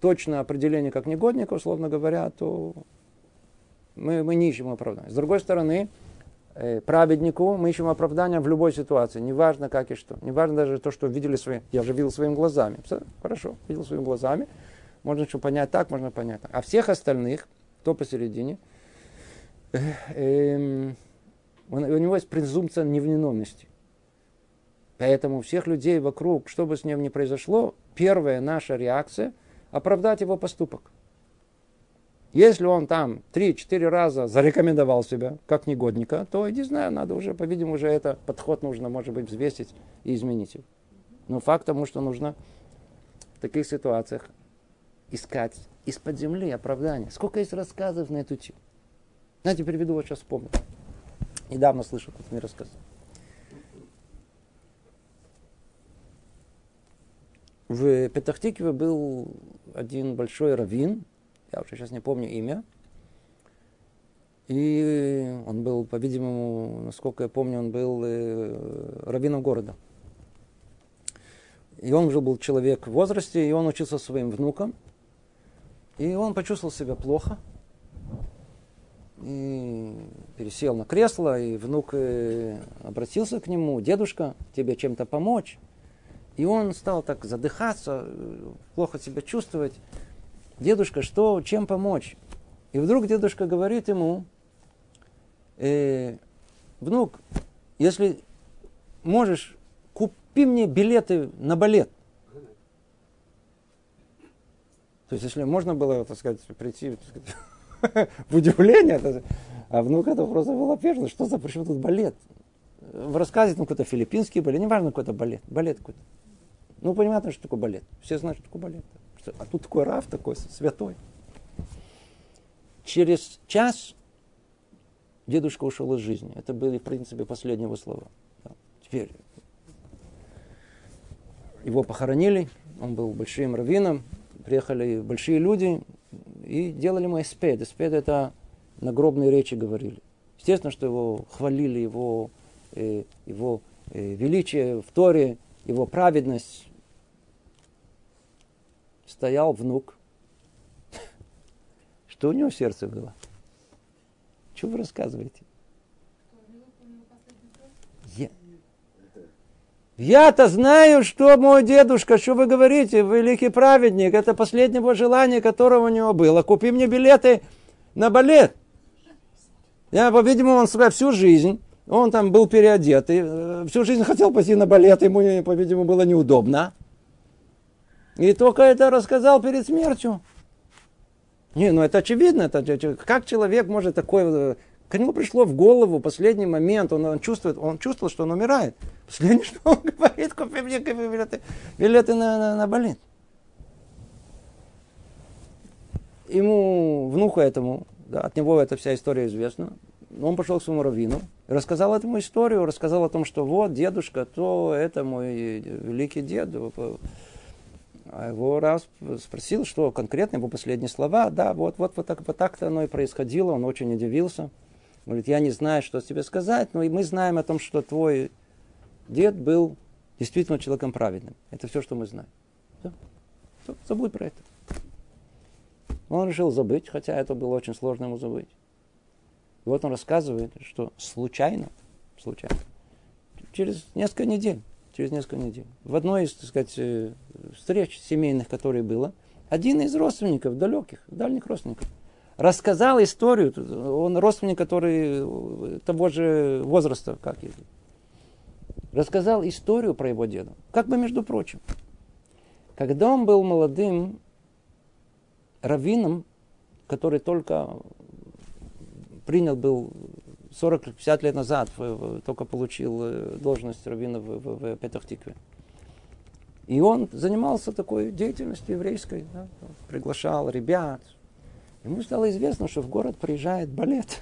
S1: точное определение как негодника, условно говоря, то мы, мы не ищем оправдания. С другой стороны, э, праведнику мы ищем оправдания в любой ситуации, неважно как и что. Неважно даже то, что видели свои... Я же видел своими глазами. Все, хорошо, видел своими глазами. Можно что понять так, можно понять так. А всех остальных, кто посередине, э, э, у него есть презумпция невиновности. Поэтому всех людей вокруг, что бы с ним ни произошло, первая наша реакция – оправдать его поступок. Если он там 3-4 раза зарекомендовал себя как негодника, то, не знаю, надо уже, по-видимому, уже это подход нужно, может быть, взвесить и изменить его. Но факт тому, что нужно в таких ситуациях искать из-под земли оправдания. Сколько есть рассказов на эту тему. Знаете, приведу, вот сейчас вспомнил. Недавно слышал, кто мне рассказывал. В Петахтикве был один большой раввин, я уже сейчас не помню имя, и он был, по-видимому, насколько я помню, он был э, раввином города. И он уже был человек в возрасте, и он учился своим внукам. И он почувствовал себя плохо. И пересел на кресло, и внук э, обратился к нему, дедушка, тебе чем-то помочь? И он стал так задыхаться, плохо себя чувствовать. Дедушка, что, чем помочь? И вдруг дедушка говорит ему, э, внук, если можешь, купи мне билеты на балет. То есть, если можно было, так сказать, прийти так сказать, *laughs* в удивление, а внук это просто было первое, что за, почему тут балет? В рассказе там какой-то филиппинский балет, неважно какой-то балет, балет какой-то. Ну, понятно, что такое балет. Все знают, что такое балет. А тут такой раф такой, святой. Через час дедушка ушел из жизни. Это были, в принципе, последние его слова. Да. Теперь его похоронили, он был большим раввином, приехали большие люди и делали ему эспед. Эспед это на гробной речи говорили. Естественно, что его хвалили, его, э, его э, величие в Торе, его праведность, стоял внук. Что у него сердце было? Что вы рассказываете? Я-то знаю, что мой дедушка, что вы говорите, великий праведник, это последнее желание, которое у него было. Купи мне билеты на балет. Я, по-видимому, он себя всю жизнь, он там был переодетый, э, всю жизнь хотел пойти на балет, ему, по-видимому, было неудобно. И только это рассказал перед смертью. Не, ну это очевидно. Это, как человек может такой... Э, к нему пришло в голову последний момент, он, он, чувствует, он чувствовал, что он умирает. *laughs* Последнее, что он говорит, купи мне билеты, билеты на, на, на балет. Ему, внуку этому, да, от него эта вся история известна, он пошел к своему раввину, рассказал этому историю, рассказал о том, что вот дедушка, то это мой великий дед, а его раз спросил, что конкретно его последние слова. Да, вот, вот, вот так, вот так-то оно и происходило. Он очень удивился. Говорит, я не знаю, что тебе сказать, но мы знаем о том, что твой дед был действительно человеком праведным. Это все, что мы знаем. Все. Все. Забудь про это. Он решил забыть, хотя это было очень сложно ему забыть. И вот он рассказывает, что случайно, случайно, через несколько недель через несколько недель. В одной из, так сказать, э, встреч семейных, которые было, один из родственников, далеких, дальних родственников, рассказал историю, он родственник, который э, того же возраста, как и рассказал историю про его деда. Как бы между прочим. Когда он был молодым раввином, который только принял был 40-50 лет назад только получил э, должность раввина в, в, в Петахтикве. И он занимался такой деятельностью еврейской, да, приглашал ребят, Ему стало известно, что в город приезжает балет.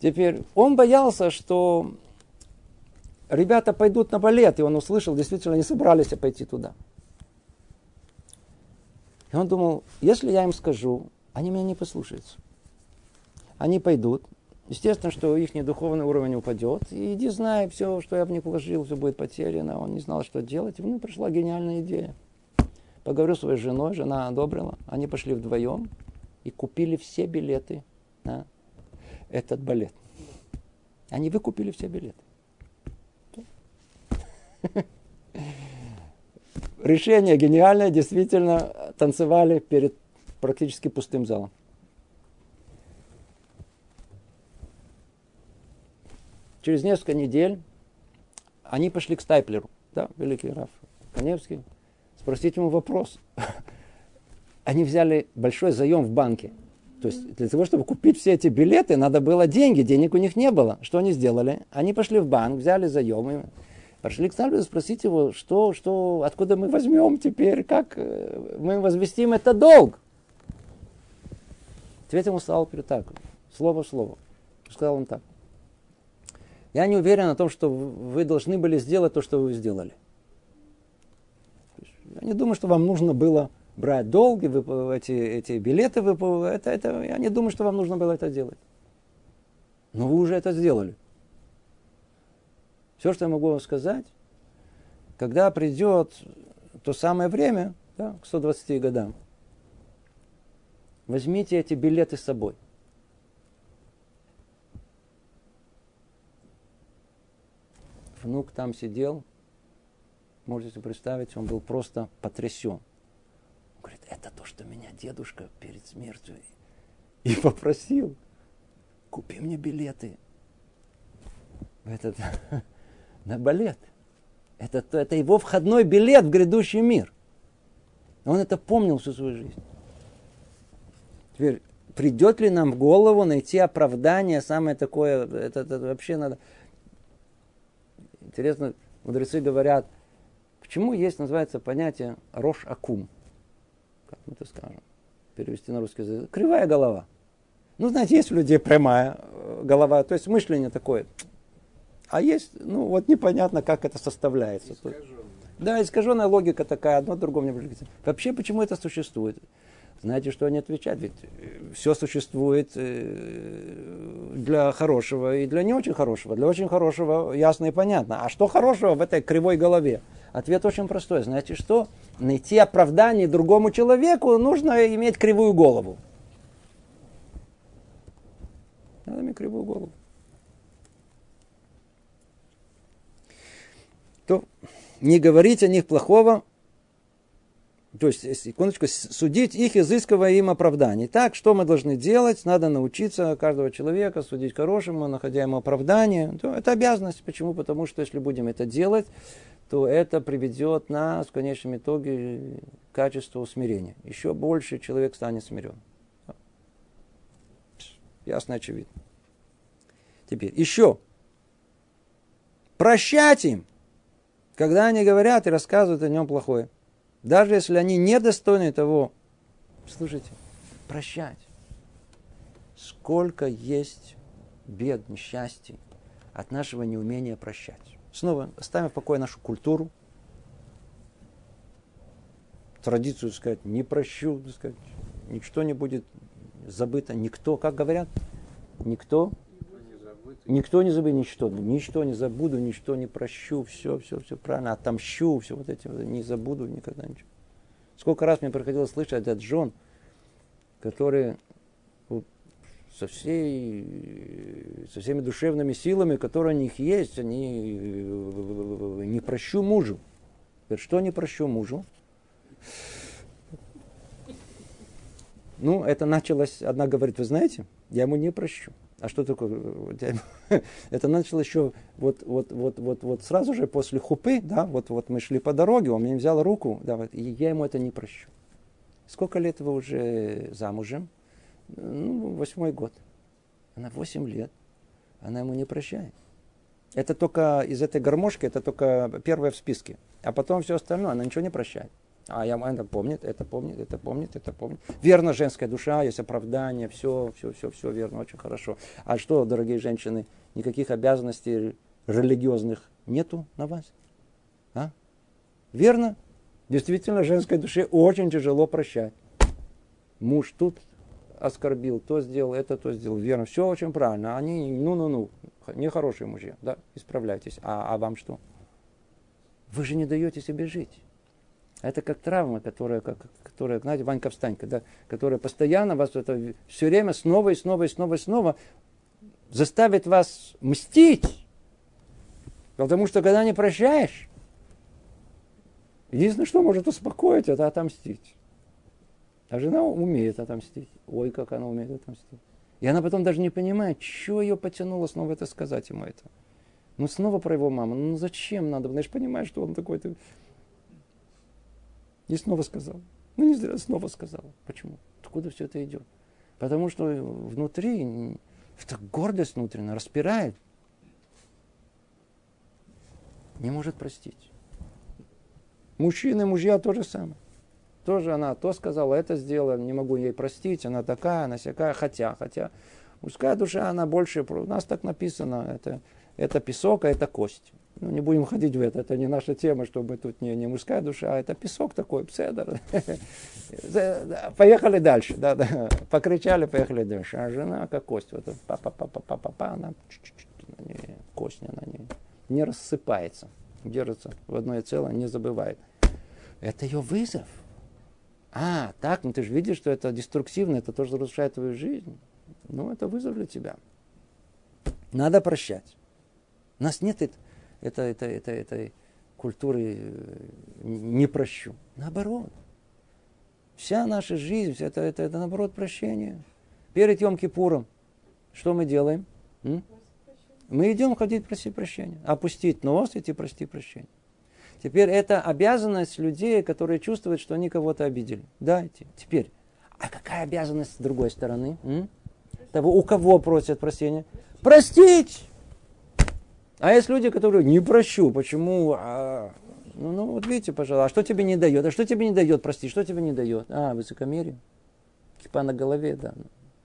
S1: Теперь он боялся, что ребята пойдут на балет, и он услышал, действительно, они собрались пойти туда. И он думал, если я им скажу, они меня не послушаются. Они пойдут, естественно, что их духовный уровень упадет, и иди знай, все, что я в них вложил, все будет потеряно. Он не знал, что делать, ему пришла гениальная идея. Поговорю с своей женой, жена одобрила, они пошли вдвоем и купили все билеты на этот балет. Они выкупили все билеты. Решение гениальное, действительно танцевали перед практически пустым залом. Через несколько недель они пошли к Стайплеру, да, великий Раф Каневский, спросить ему вопрос. *laughs* Они взяли большой заем в банке. То есть для того, чтобы купить все эти билеты, надо было деньги, денег у них не было. Что они сделали? Они пошли в банк, взяли заем, пошли к Сталину спросить его, что, что, откуда мы возьмем теперь, как э, мы возвестим это долг. Ответ ему стал так, слово в слово. Сказал он так. Я не уверен о том, что вы должны были сделать то, что вы сделали. Я не думаю, что вам нужно было брать долги, эти, эти билеты, это, это, я не думаю, что вам нужно было это делать. Но вы уже это сделали. Все, что я могу вам сказать, когда придет то самое время, да, к 120 годам, возьмите эти билеты с собой. Внук там сидел, можете представить, он был просто потрясен. Он говорит, это то, что меня дедушка перед смертью и попросил. Купи мне билеты в этот, *laughs* на балет. Это, это его входной билет в грядущий мир. Он это помнил всю свою жизнь. Теперь, придет ли нам в голову найти оправдание, самое такое, это, это вообще надо... Интересно, мудрецы говорят, Почему есть, называется, понятие рош-акум? Как мы это скажем? Перевести на русский язык. Кривая голова. Ну, знаете, есть у людей прямая э, голова, то есть мышление такое. А есть, ну, вот непонятно, как это составляется. Искаженная. Да, искаженная логика такая, одно другому не. Вообще, почему это существует? Знаете, что они отвечают? Ведь э, все существует э, для хорошего и для не очень хорошего. Для очень хорошего ясно и понятно. А что хорошего в этой кривой голове? Ответ очень простой. Знаете что? Найти оправдание другому человеку нужно иметь кривую голову. Надо иметь кривую голову. То не говорить о них плохого, то есть, секундочку, судить их, изыскивая им оправдание. Так, что мы должны делать? Надо научиться каждого человека судить хорошему, находя ему оправдание. То это обязанность. Почему? Потому что если будем это делать, то это приведет нас в конечном итоге к качеству смирения. Еще больше человек станет смирен. Ясно, очевидно. Теперь, еще. Прощать им, когда они говорят и рассказывают о нем плохое. Даже если они недостойны того, слушайте, прощать. Сколько есть бед, несчастий от нашего неумения прощать. Снова оставим в покое нашу культуру, традицию сказать, не прощу, сказать, ничто не будет забыто, никто, как говорят, никто, никто не забыт, ничто, ничто не забуду, ничто не прощу, все, все, все правильно, отомщу, все вот эти, не забуду никогда ничего. Сколько раз мне приходилось слышать от жен, которые со, всей, со всеми душевными силами, которые у них есть, они не прощу мужу. Говорят, что не прощу мужу? Ну, это началось, одна говорит, вы знаете, я ему не прощу. А что такое? *laughs* Это началось еще вот, вот, вот, вот, вот сразу же после хупы, да, вот, вот мы шли по дороге, он мне взял руку, да, вот, и я ему это не прощу. Сколько лет вы уже замужем? ну, восьмой год. Она восемь лет, она ему не прощает. Это только из этой гармошки, это только первое в списке. А потом все остальное, она ничего не прощает. А я это помнит, это помнит, это помнит, это помнит. Верно, женская душа, есть оправдание, все, все, все, все верно, очень хорошо. А что, дорогие женщины, никаких обязанностей религиозных нету на вас? А? Верно? Действительно, женской душе очень тяжело прощать. Муж тут оскорбил, то сделал, это то сделал. Верно, все очень правильно. Они, ну-ну-ну, нехорошие мужья, да, исправляйтесь. А, а вам что? Вы же не даете себе жить. Это как травма, которая, как, которая знаете, Ванька встанька, да, которая постоянно вас это все время снова и снова и снова и снова заставит вас мстить. Потому что когда не прощаешь, единственное, что может успокоить, это отомстить. А жена умеет отомстить. Ой, как она умеет отомстить. И она потом даже не понимает, что ее потянуло снова это сказать ему это. Ну, снова про его маму. Ну, зачем надо? Знаешь, понимаешь, что он такой-то... И снова сказал. Ну, не зря снова сказал. Почему? Откуда все это идет? Потому что внутри, эта гордость внутренняя распирает. Не может простить. Мужчины, мужья то же самое. Тоже она то сказала, это сделала, не могу ей простить, она такая, она всякая, хотя, хотя. Мужская душа, она больше, у нас так написано, это, это песок, а это кость. Ну, не будем ходить в это, это не наша тема, чтобы тут не, не мужская душа, а это песок такой, пседер. *laughs* Поехали дальше, да, да. покричали, поехали дальше. А жена как кость, вот па-па-па-па-па-па, она кость, она не, не рассыпается, держится в одно целое, не забывает. Это ее вызов. А, так, ну ты же видишь, что это деструктивно, это тоже разрушает твою жизнь. Ну, это вызов для тебя. Надо прощать. У нас нет это, это, это, это, этой культуры э, не прощу. Наоборот. Вся наша жизнь, это, это, это наоборот прощение. Перед Йом Кипуром что мы делаем? М? Мы идем ходить просить прощения. Опустить нос, идти прости прощения. Теперь это обязанность людей, которые чувствуют, что они кого-то обидели. Дайте. Теперь, а какая обязанность с другой стороны? М? Того, у кого просят прощения? Простить! А есть люди, которые не прощу. Почему? А, ну, ну, вот видите, пожалуйста, а что тебе не дает? А что тебе не дает, прости, что тебе не дает? А, высокомерие. Кипа на голове, да.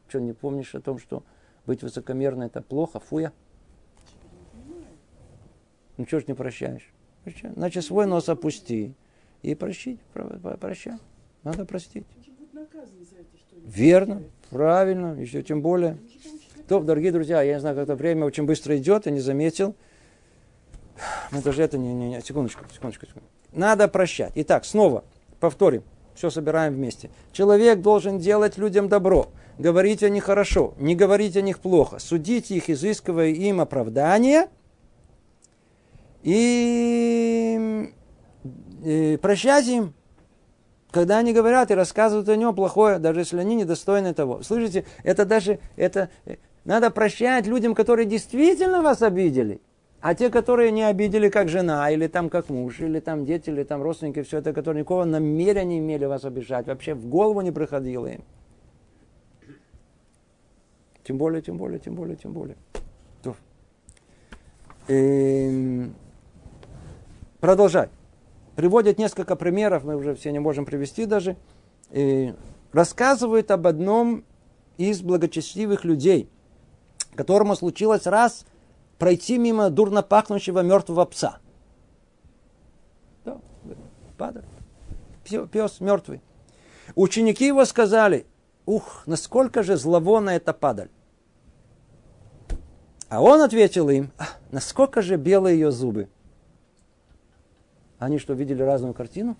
S1: Что, не помнишь о том, что быть высокомерным это плохо, фуя? Ну, что ж не прощаешь? Прощай. Значит, свой нос опусти и прощи, прощай. Надо простить. Верно, правильно, еще тем более. То, дорогие друзья, я не знаю, как это время очень быстро идет, я не заметил. Мы даже это не, не, не, секундочку, секундочку, секундочку. Надо прощать. Итак, снова повторим, все собираем вместе. Человек должен делать людям добро, говорить о них хорошо, не говорить о них плохо, судить их, изыскивая им оправдание – и, и прощать им, когда они говорят и рассказывают о нем плохое, даже если они недостойны того. Слышите, это даже, это, надо прощать людям, которые действительно вас обидели. А те, которые не обидели, как жена, или там как муж, или там дети, или там родственники, все это, которые никакого намерения не имели вас обижать, вообще в голову не приходило им. Тем более, тем более, тем более, тем более. Эм... Продолжай. Приводят несколько примеров, мы уже все не можем привести даже. И рассказывают об одном из благочестивых людей, которому случилось раз пройти мимо дурно пахнущего мертвого пса. Да, падал. Пес мертвый. Ученики его сказали, ух, насколько же зловонно это падаль. А он ответил им, «А, насколько же белые ее зубы. Они что, видели разную картину?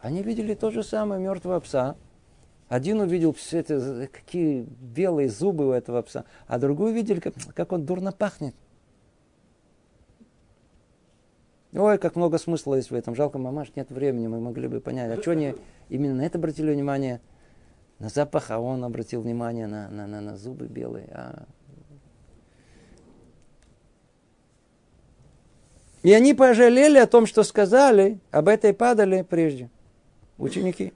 S1: Они видели то же самое мертвого пса. Один увидел все это, какие белые зубы у этого пса, а другой увидели, как, как он дурно пахнет. Ой, как много смысла есть в этом. Жалко, мамаш, нет времени, мы могли бы понять. А что они именно на это обратили внимание? На запах, а он обратил внимание на, на, на, на зубы белые. А И они пожалели о том, что сказали, об этой падали прежде. Ученики.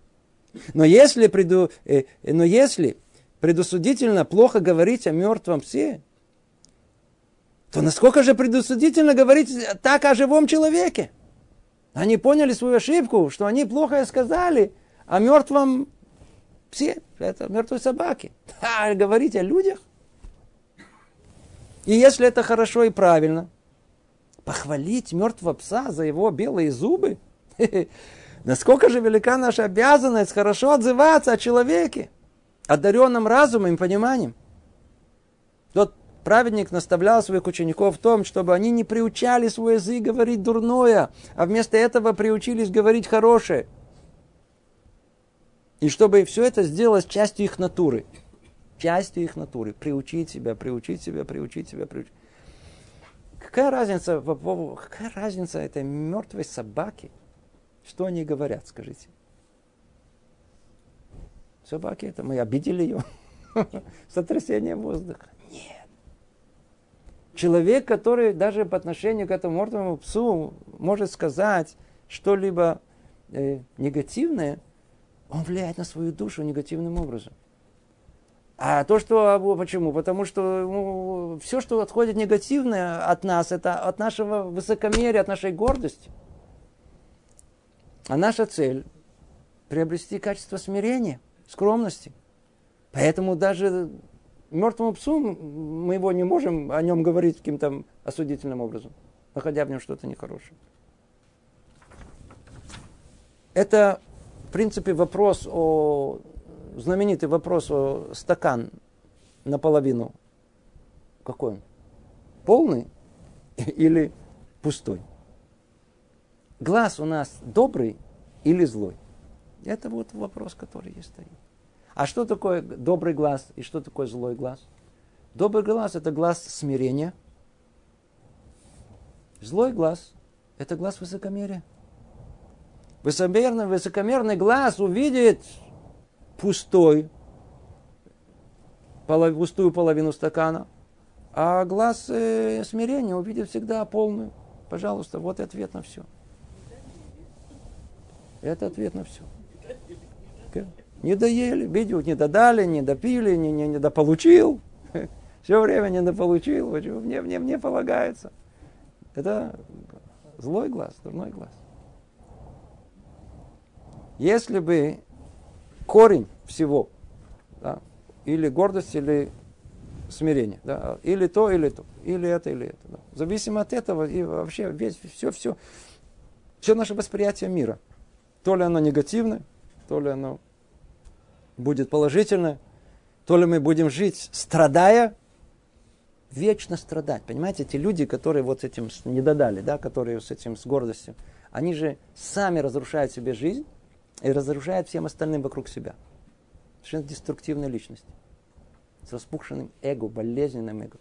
S1: Но если, преду, э, но если предусудительно плохо говорить о мертвом псе, то насколько же предусудительно говорить так о живом человеке? Они поняли свою ошибку, что они плохо сказали о мертвом псе, это мертвой собаке. *laughs* А говорить о людях. И если это хорошо и правильно, похвалить мертвого пса за его белые зубы, *laughs* насколько же велика наша обязанность хорошо отзываться о человеке, одаренном разумом и пониманием. Тот праведник наставлял своих учеников в том, чтобы они не приучали свой язык говорить дурное, а вместо этого приучились говорить хорошее. И чтобы все это сделалось частью их натуры. Частью их натуры. Приучить себя, приучить себя, приучить себя, приучить. Какая разница, какая разница этой мертвой собаки? Что они говорят, скажите? Собаки это мы обидели ее. *laughs* Сотрясение воздуха. Нет. Человек, который даже по отношению к этому мертвому псу может сказать что-либо э, негативное, он влияет на свою душу негативным образом. А то, что... Почему? Потому что ну, все, что отходит негативное от нас, это от нашего высокомерия, от нашей гордости. А наша цель – приобрести качество смирения, скромности. Поэтому даже мертвому псу мы его не можем о нем говорить каким-то осудительным образом, находя в нем что-то нехорошее. Это, в принципе, вопрос о знаменитый вопрос о стакан наполовину. Какой он? Полный или пустой? Глаз у нас добрый или злой? Это вот вопрос, который есть стоит. А что такое добрый глаз и что такое злой глаз? Добрый глаз – это глаз смирения. Злой глаз – это глаз высокомерия. Высокомерный, высокомерный глаз увидит пустой, полов, пустую половину стакана, а глаз э, смирения увидит всегда полную. Пожалуйста, вот и ответ на все. Это ответ на все. Не доели, видео не додали, не допили, не, не, не дополучил. *laughs* Все время не дополучил, мне, мне, мне полагается. Это злой глаз, дурной глаз. Если бы корень всего. Да? Или гордость, или смирение. Да? Или то, или то. Или это, или это. Да? Зависимо от этого и вообще весь, все, все, все наше восприятие мира. То ли оно негативное, то ли оно будет положительное, то ли мы будем жить, страдая, вечно страдать. Понимаете, эти люди, которые вот этим не додали, да, которые с этим, с гордостью, они же сами разрушают себе жизнь, и разрушает всем остальным вокруг себя. Совершенно деструктивная личность. С распухшенным эго, болезненным эго.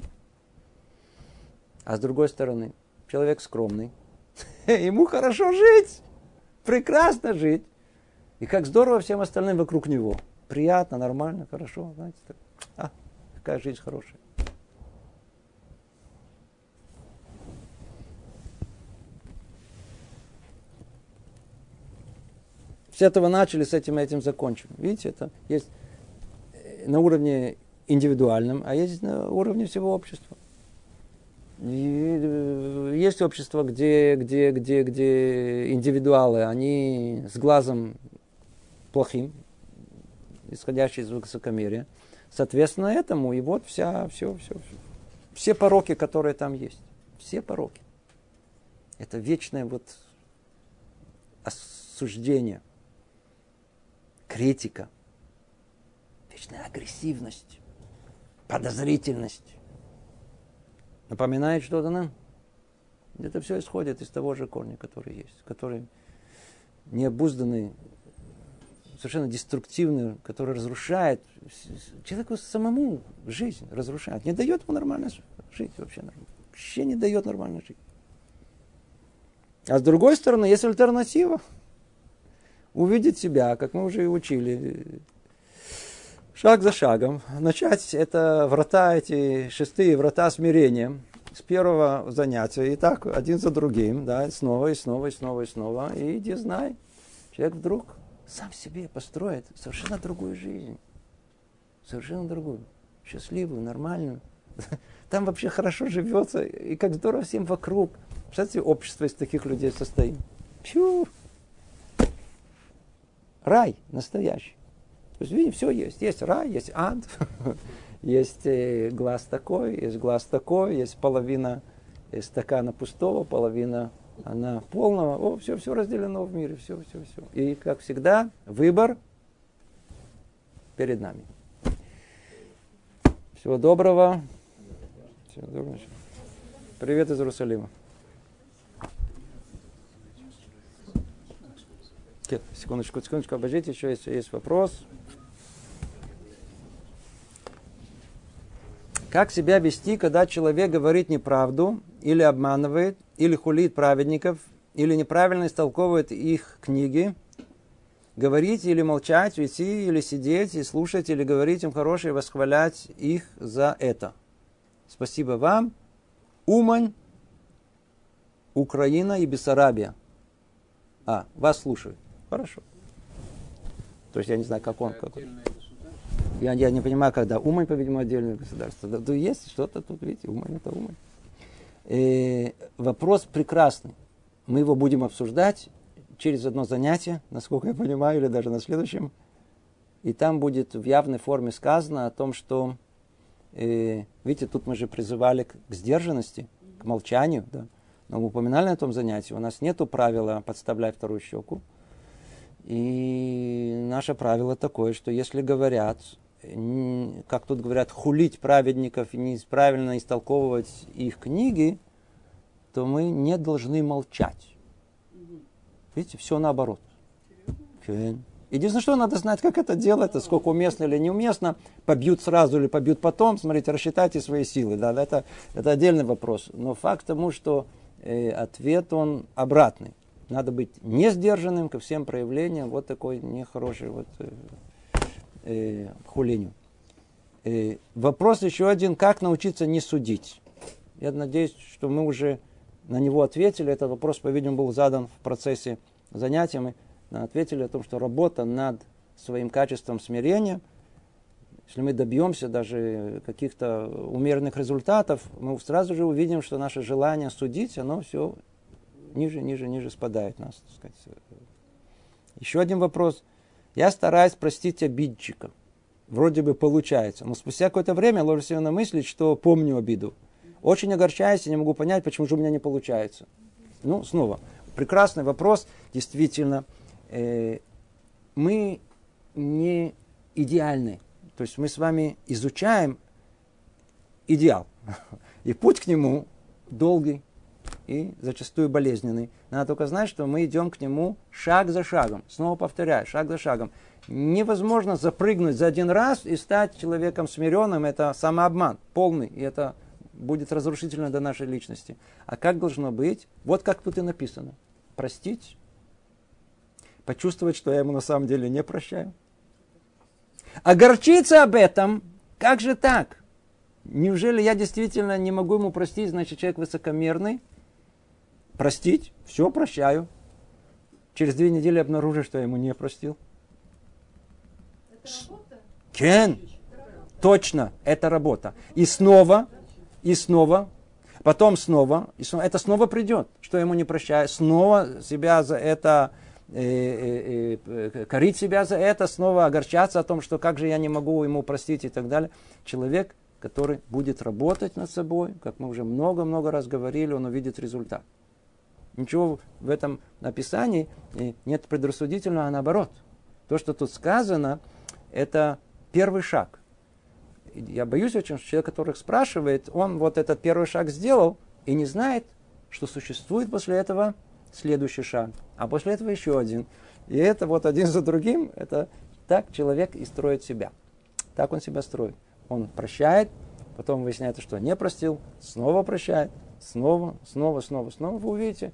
S1: А с другой стороны, человек скромный. *laughs* Ему хорошо жить. Прекрасно жить. И как здорово всем остальным вокруг него. Приятно, нормально, хорошо. Знаете, так. А, какая жизнь хорошая. С этого начали, с этим этим закончим. Видите, это есть э, на уровне индивидуальном, а есть на уровне всего общества. Э, есть общество, где, где, где, где индивидуалы, они с глазом плохим, исходящий из высокомерия. Соответственно, этому и вот вся, все, все, все, все пороки, которые там есть. Все пороки. Это вечное вот осуждение – критика, вечная агрессивность, подозрительность. Напоминает что-то нам? Это все исходит из того же корня, который есть, который необузданный, совершенно деструктивный, который разрушает человеку самому жизнь, разрушает, не дает ему нормально жить вообще. Вообще не дает нормально жить. А с другой стороны, есть альтернатива увидеть себя, как мы уже и учили, шаг за шагом, начать это врата, эти шестые врата смирения с первого занятия, и так один за другим, да, снова и снова и снова и снова, и иди знай, человек вдруг сам себе построит совершенно другую жизнь, совершенно другую, счастливую, нормальную. *laughs* Там вообще хорошо живется, и как здорово всем вокруг. Представляете, общество из таких людей состоит. Пью. Рай настоящий. То есть, видите, все есть. Есть рай, есть ад, *laughs* есть э, глаз такой, есть глаз такой, есть половина стакана пустого, половина она полного. О, все, все разделено в мире, все, все, все. И, как всегда, выбор перед нами. Всего доброго. Всего доброго. Привет из Иерусалима. Секундочку, секундочку, обождите, еще есть, есть вопрос. Как себя вести, когда человек говорит неправду, или обманывает, или хулит праведников, или неправильно истолковывает их книги, говорить или молчать, уйти или сидеть и слушать, или говорить им хорошее, восхвалять их за это. Спасибо вам. Умань, Украина и Бессарабия. А, вас слушают. Хорошо. То есть я не знаю, как он. Как он. Я, я не понимаю, когда Умань, по-видимому, отдельное государство. Да, да есть что-то тут, видите, Умань это Умань. Э, вопрос прекрасный. Мы его будем обсуждать через одно занятие, насколько я понимаю, или даже на следующем. И там будет в явной форме сказано о том, что, э, видите, тут мы же призывали к, к сдержанности, к молчанию, да. Но мы упоминали на том занятии, у нас нет правила «подставляй вторую щеку». И наше правило такое, что если говорят, как тут говорят, хулить праведников и неправильно истолковывать их книги, то мы не должны молчать. Видите, все наоборот. Единственное, что надо знать, как это делать, сколько уместно или неуместно. Побьют сразу или побьют потом. Смотрите, рассчитайте свои силы. Да, это, это отдельный вопрос. Но факт тому, что э, ответ он обратный. Надо быть не сдержанным ко всем проявлениям вот такой нехорошей вот, э, э, хулению. Э, вопрос еще один, как научиться не судить. Я надеюсь, что мы уже на него ответили. Этот вопрос, по-видимому, был задан в процессе занятия. Мы ответили о том, что работа над своим качеством смирения, если мы добьемся даже каких-то умеренных результатов, мы сразу же увидим, что наше желание судить, оно все ниже, ниже, ниже спадает нас. Еще один вопрос. Я стараюсь простить обидчика. Вроде бы получается. Но спустя какое-то время ложу себе на мысль, что помню обиду. Очень огорчаюсь и не могу понять, почему же у меня не получается. Ну, снова, прекрасный вопрос. Действительно, э, мы не идеальны. То есть мы с вами изучаем идеал. *laughs* И путь к нему долгий и зачастую болезненный. Надо только знать, что мы идем к нему шаг за шагом. Снова повторяю, шаг за шагом. Невозможно запрыгнуть за один раз и стать человеком смиренным. Это самообман полный. И это будет разрушительно для нашей личности. А как должно быть? Вот как тут и написано. Простить. Почувствовать, что я ему на самом деле не прощаю. Огорчиться об этом. Как же так? Неужели я действительно не могу ему простить, значит, человек высокомерный? Простить, все прощаю. Через две недели обнаружу, что я ему не простил. Кен, точно, это работа. И снова и снова, потом снова, и снова, это снова придет, что ему не прощаю, снова себя за это, э, э, э, корить себя за это, снова огорчаться о том, что как же я не могу ему простить и так далее. Человек, который будет работать над собой, как мы уже много-много раз говорили, он увидит результат. Ничего в этом написании нет предрассудительного, а наоборот. То, что тут сказано, это первый шаг я боюсь очень, что человек, который спрашивает, он вот этот первый шаг сделал и не знает, что существует после этого следующий шаг, а после этого еще один. И это вот один за другим, это так человек и строит себя. Так он себя строит. Он прощает, потом выясняется, что не простил, снова прощает, снова, снова, снова, снова. Вы увидите,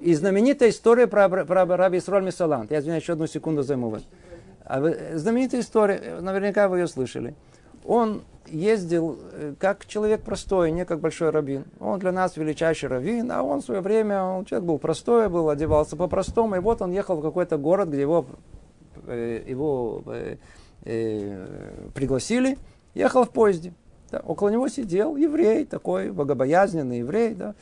S1: и знаменитая история про, про, про Раби Исроль Мисалант. Я извиняюсь, еще одну секунду займу вас. А знаменитая история, наверняка вы ее слышали. Он ездил э, как человек простой, не как большой раввин. Он для нас величайший раввин, а он в свое время, он человек был простой, был, одевался по-простому. И вот он ехал в какой-то город, где его, э, его э, э, пригласили, ехал в поезде. Да, около него сидел еврей, такой богобоязненный еврей. Да,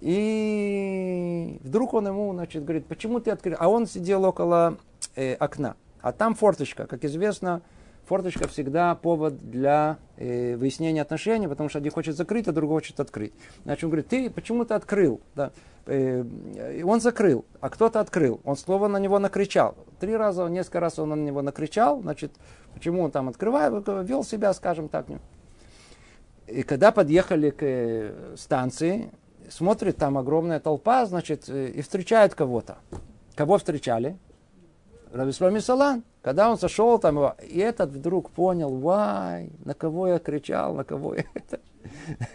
S1: и вдруг он ему, значит, говорит, почему ты открыл? А он сидел около э, окна. А там форточка, как известно, форточка всегда повод для э, выяснения отношений, потому что один хочет закрыть, а другой хочет открыть. Значит, он говорит, ты почему ты открыл? Да? Э, он закрыл, а кто-то открыл. Он слово на него накричал. Три раза, несколько раз он на него накричал. Значит, почему он там открывает, вел себя, скажем так. И когда подъехали к э, станции, смотрит, там огромная толпа, значит, э, и встречает кого-то. Кого встречали? Рабисломи Салан. Когда он сошел там, и этот вдруг понял, вай, на кого я кричал, на кого я это.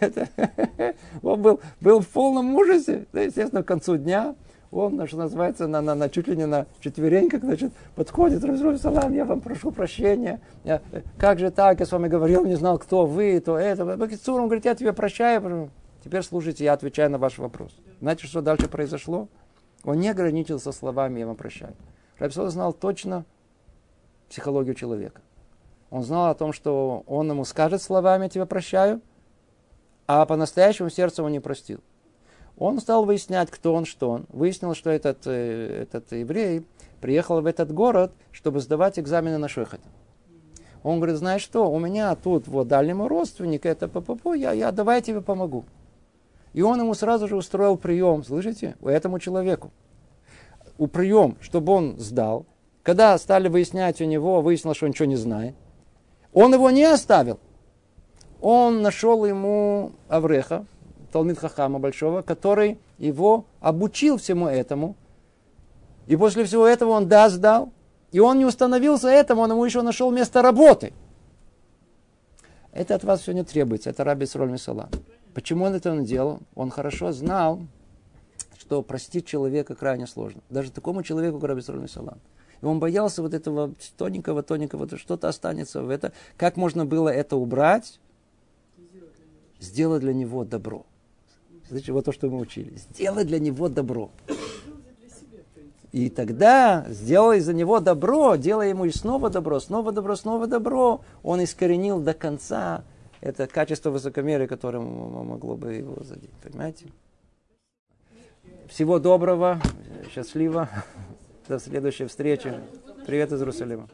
S1: *laughs* это *laughs* он был, был в полном ужасе. Да, естественно, к концу дня он, что называется, на, на, на, чуть ли не на четвереньках, значит, подходит, Рабисломи Салан, я вам прошу прощения. Я, как же так, я с вами говорил, не знал, кто вы, то это. Бакицур, он говорит, я тебе прощаю. Теперь слушайте, я отвечаю на ваш вопрос. Знаете, что дальше произошло? Он не ограничился словами «я вам прощаю». Рабисол знал точно психологию человека. Он знал о том, что он ему скажет словами «я тебя прощаю», а по-настоящему сердце он не простил. Он стал выяснять, кто он, что он. Выяснил, что этот, э, этот еврей приехал в этот город, чтобы сдавать экзамены на шехот. Он говорит, знаешь что, у меня тут вот дальнему родственник, это ППП, я, я давай я тебе помогу. И он ему сразу же устроил прием, слышите, этому человеку у прием, чтобы он сдал. Когда стали выяснять у него, выяснилось, что он ничего не знает. Он его не оставил. Он нашел ему Авреха, Талмит Хахама большого, который его обучил всему этому. И после всего этого он да сдал. И он не установился этому, он ему еще нашел место работы. Это от вас все не требуется. Это Раби Сроль Мисала. Почему он это делал? Он хорошо знал, что простить человека крайне сложно. Даже такому человеку, как Рабисрон Салам. И он боялся вот этого тоненького, тоненького, что-то останется в это. Как можно было это убрать? Сделать для него добро. Смотрите, вот то, что мы учили. Сделать для него добро. И тогда, сделай за него добро, делай ему и снова добро, снова добро, снова добро, он искоренил до конца это качество высокомерия, которое могло бы его задеть. Понимаете? Всего доброго, счастливо. До следующей встречи. Привет из Иерусалима.